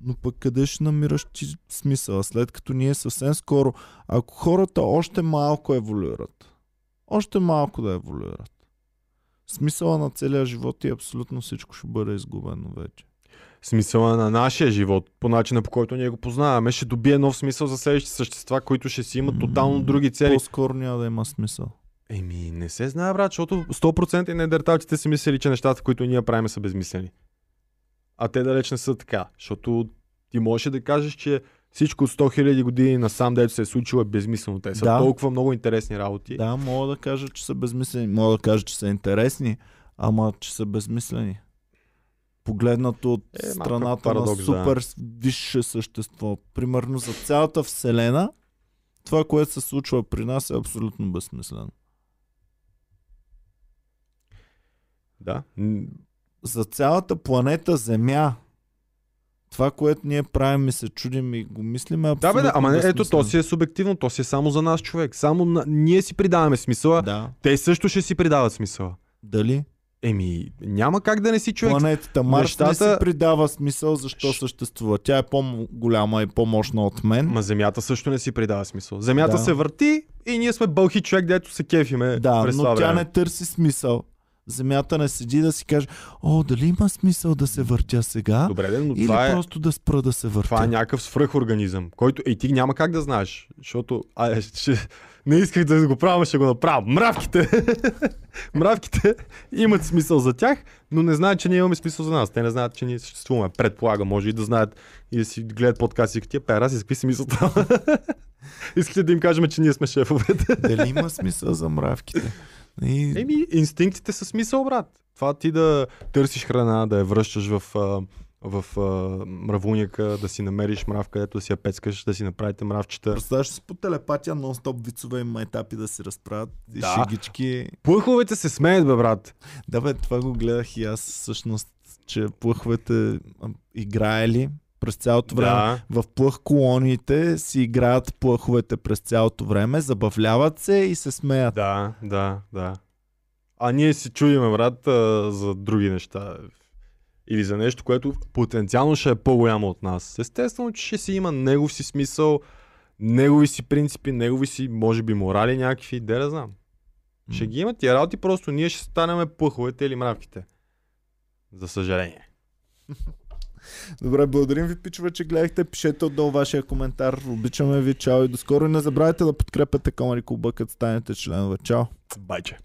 но пък къде ще намираш ти смисъла? След като ние съвсем скоро, ако хората още малко еволюират, още малко да еволюират, смисъла на целия живот и абсолютно всичко ще бъде изгубено вече. Смисъла на нашия живот, по начина по който ние го познаваме, ще добие нов смисъл за следващите същества, които ще си имат тотално други цели. По-скоро няма да има смисъл. Еми, не се знае, брат, защото 100% и недерталците си мислили, че нещата, които ние правим, са безмислени. А те далеч не са така, защото ти можеш да кажеш, че всичко от 100 000 години насам, дето се е случило, е безмислено. Те са Да. толкова много интересни работи. Да, мога да кажа, че са безмислени. Мога да кажа, че са интересни, ама че са безмислени. Погледнато от Е, страната парадокс, на супер висше същество. Примерно за цялата Вселена, това, което се случва при нас е абсолютно безсмислено. Да. За цялата планета Земя, това, което ние правим и се чудим и го мислим е Да, абсолютно бе, да, ама ето, то си е субективно, то си е само за нас, човек. Само на... ние си придаваме смисъла, Да. те също ще си придават смисъла. Дали? Еми, няма как да не си човек. Планетата Марс не нещата- си придава смисъл защо Ш- съществува. Тя е по-голяма и по-мощна от мен. Ма земята също не си придава смисъл. Земята Да. се върти и ние сме бълхи човек, дето се кефиме Да, през но това тя не търси смисъл. Земята не седи да си каже, о, дали има смисъл да се въртя сега? Добре, де, но или това е, просто да спра да се въртя? това е някакъв свръхорганизъм, който и ти няма как да знаеш, защото а, ще, не исках да го правя, ще го направя. Мравките! Мравките имат смисъл за тях, но не знаят, че ние имаме смисъл за нас. Те не знаят, че ние съществуваме. Предполагам, може и да знаят и да си гледат подкасти, като тия пера, си какви си мисълта. Искате да им кажем, че ние сме шефовете. Дали има смисъл за мравките? И... Еми, инстинктите са смисъл, брат. Това ти да търсиш храна, да я връщаш в, в а, мравуняка, да си намериш мрав, където да си я пецкаш, да си направите мравчета. Представяш си по телепатия нон-стоп вицове и майтапи да си разправят и Да. шегички. Плъховете се смеят, бе, брат. Да бе, това го гледах и аз всъщност, че плъховете играели през цялото време. Да. В плъх колониите си играят плъховете през цялото време, забавляват се и се смеят. Да, да, да. А ние си чудиме, брат, за други неща. Или за нещо, което потенциално ще е по-голямо от нас. Естествено, че ще си има негов си смисъл, негови си принципи, негови си, може би, морали някакви, де да знам. Ще ги има тия работи, просто ние ще станеме плъховете или мравките. За съжаление. Добре, благодарим ви, пичове, че гледахте. Пишете отдолу вашия коментар. Обичаме ви. Чао и до скоро. И не забравяйте да подкрепяте Комари Клуба, като станете членове. Чао! Байче.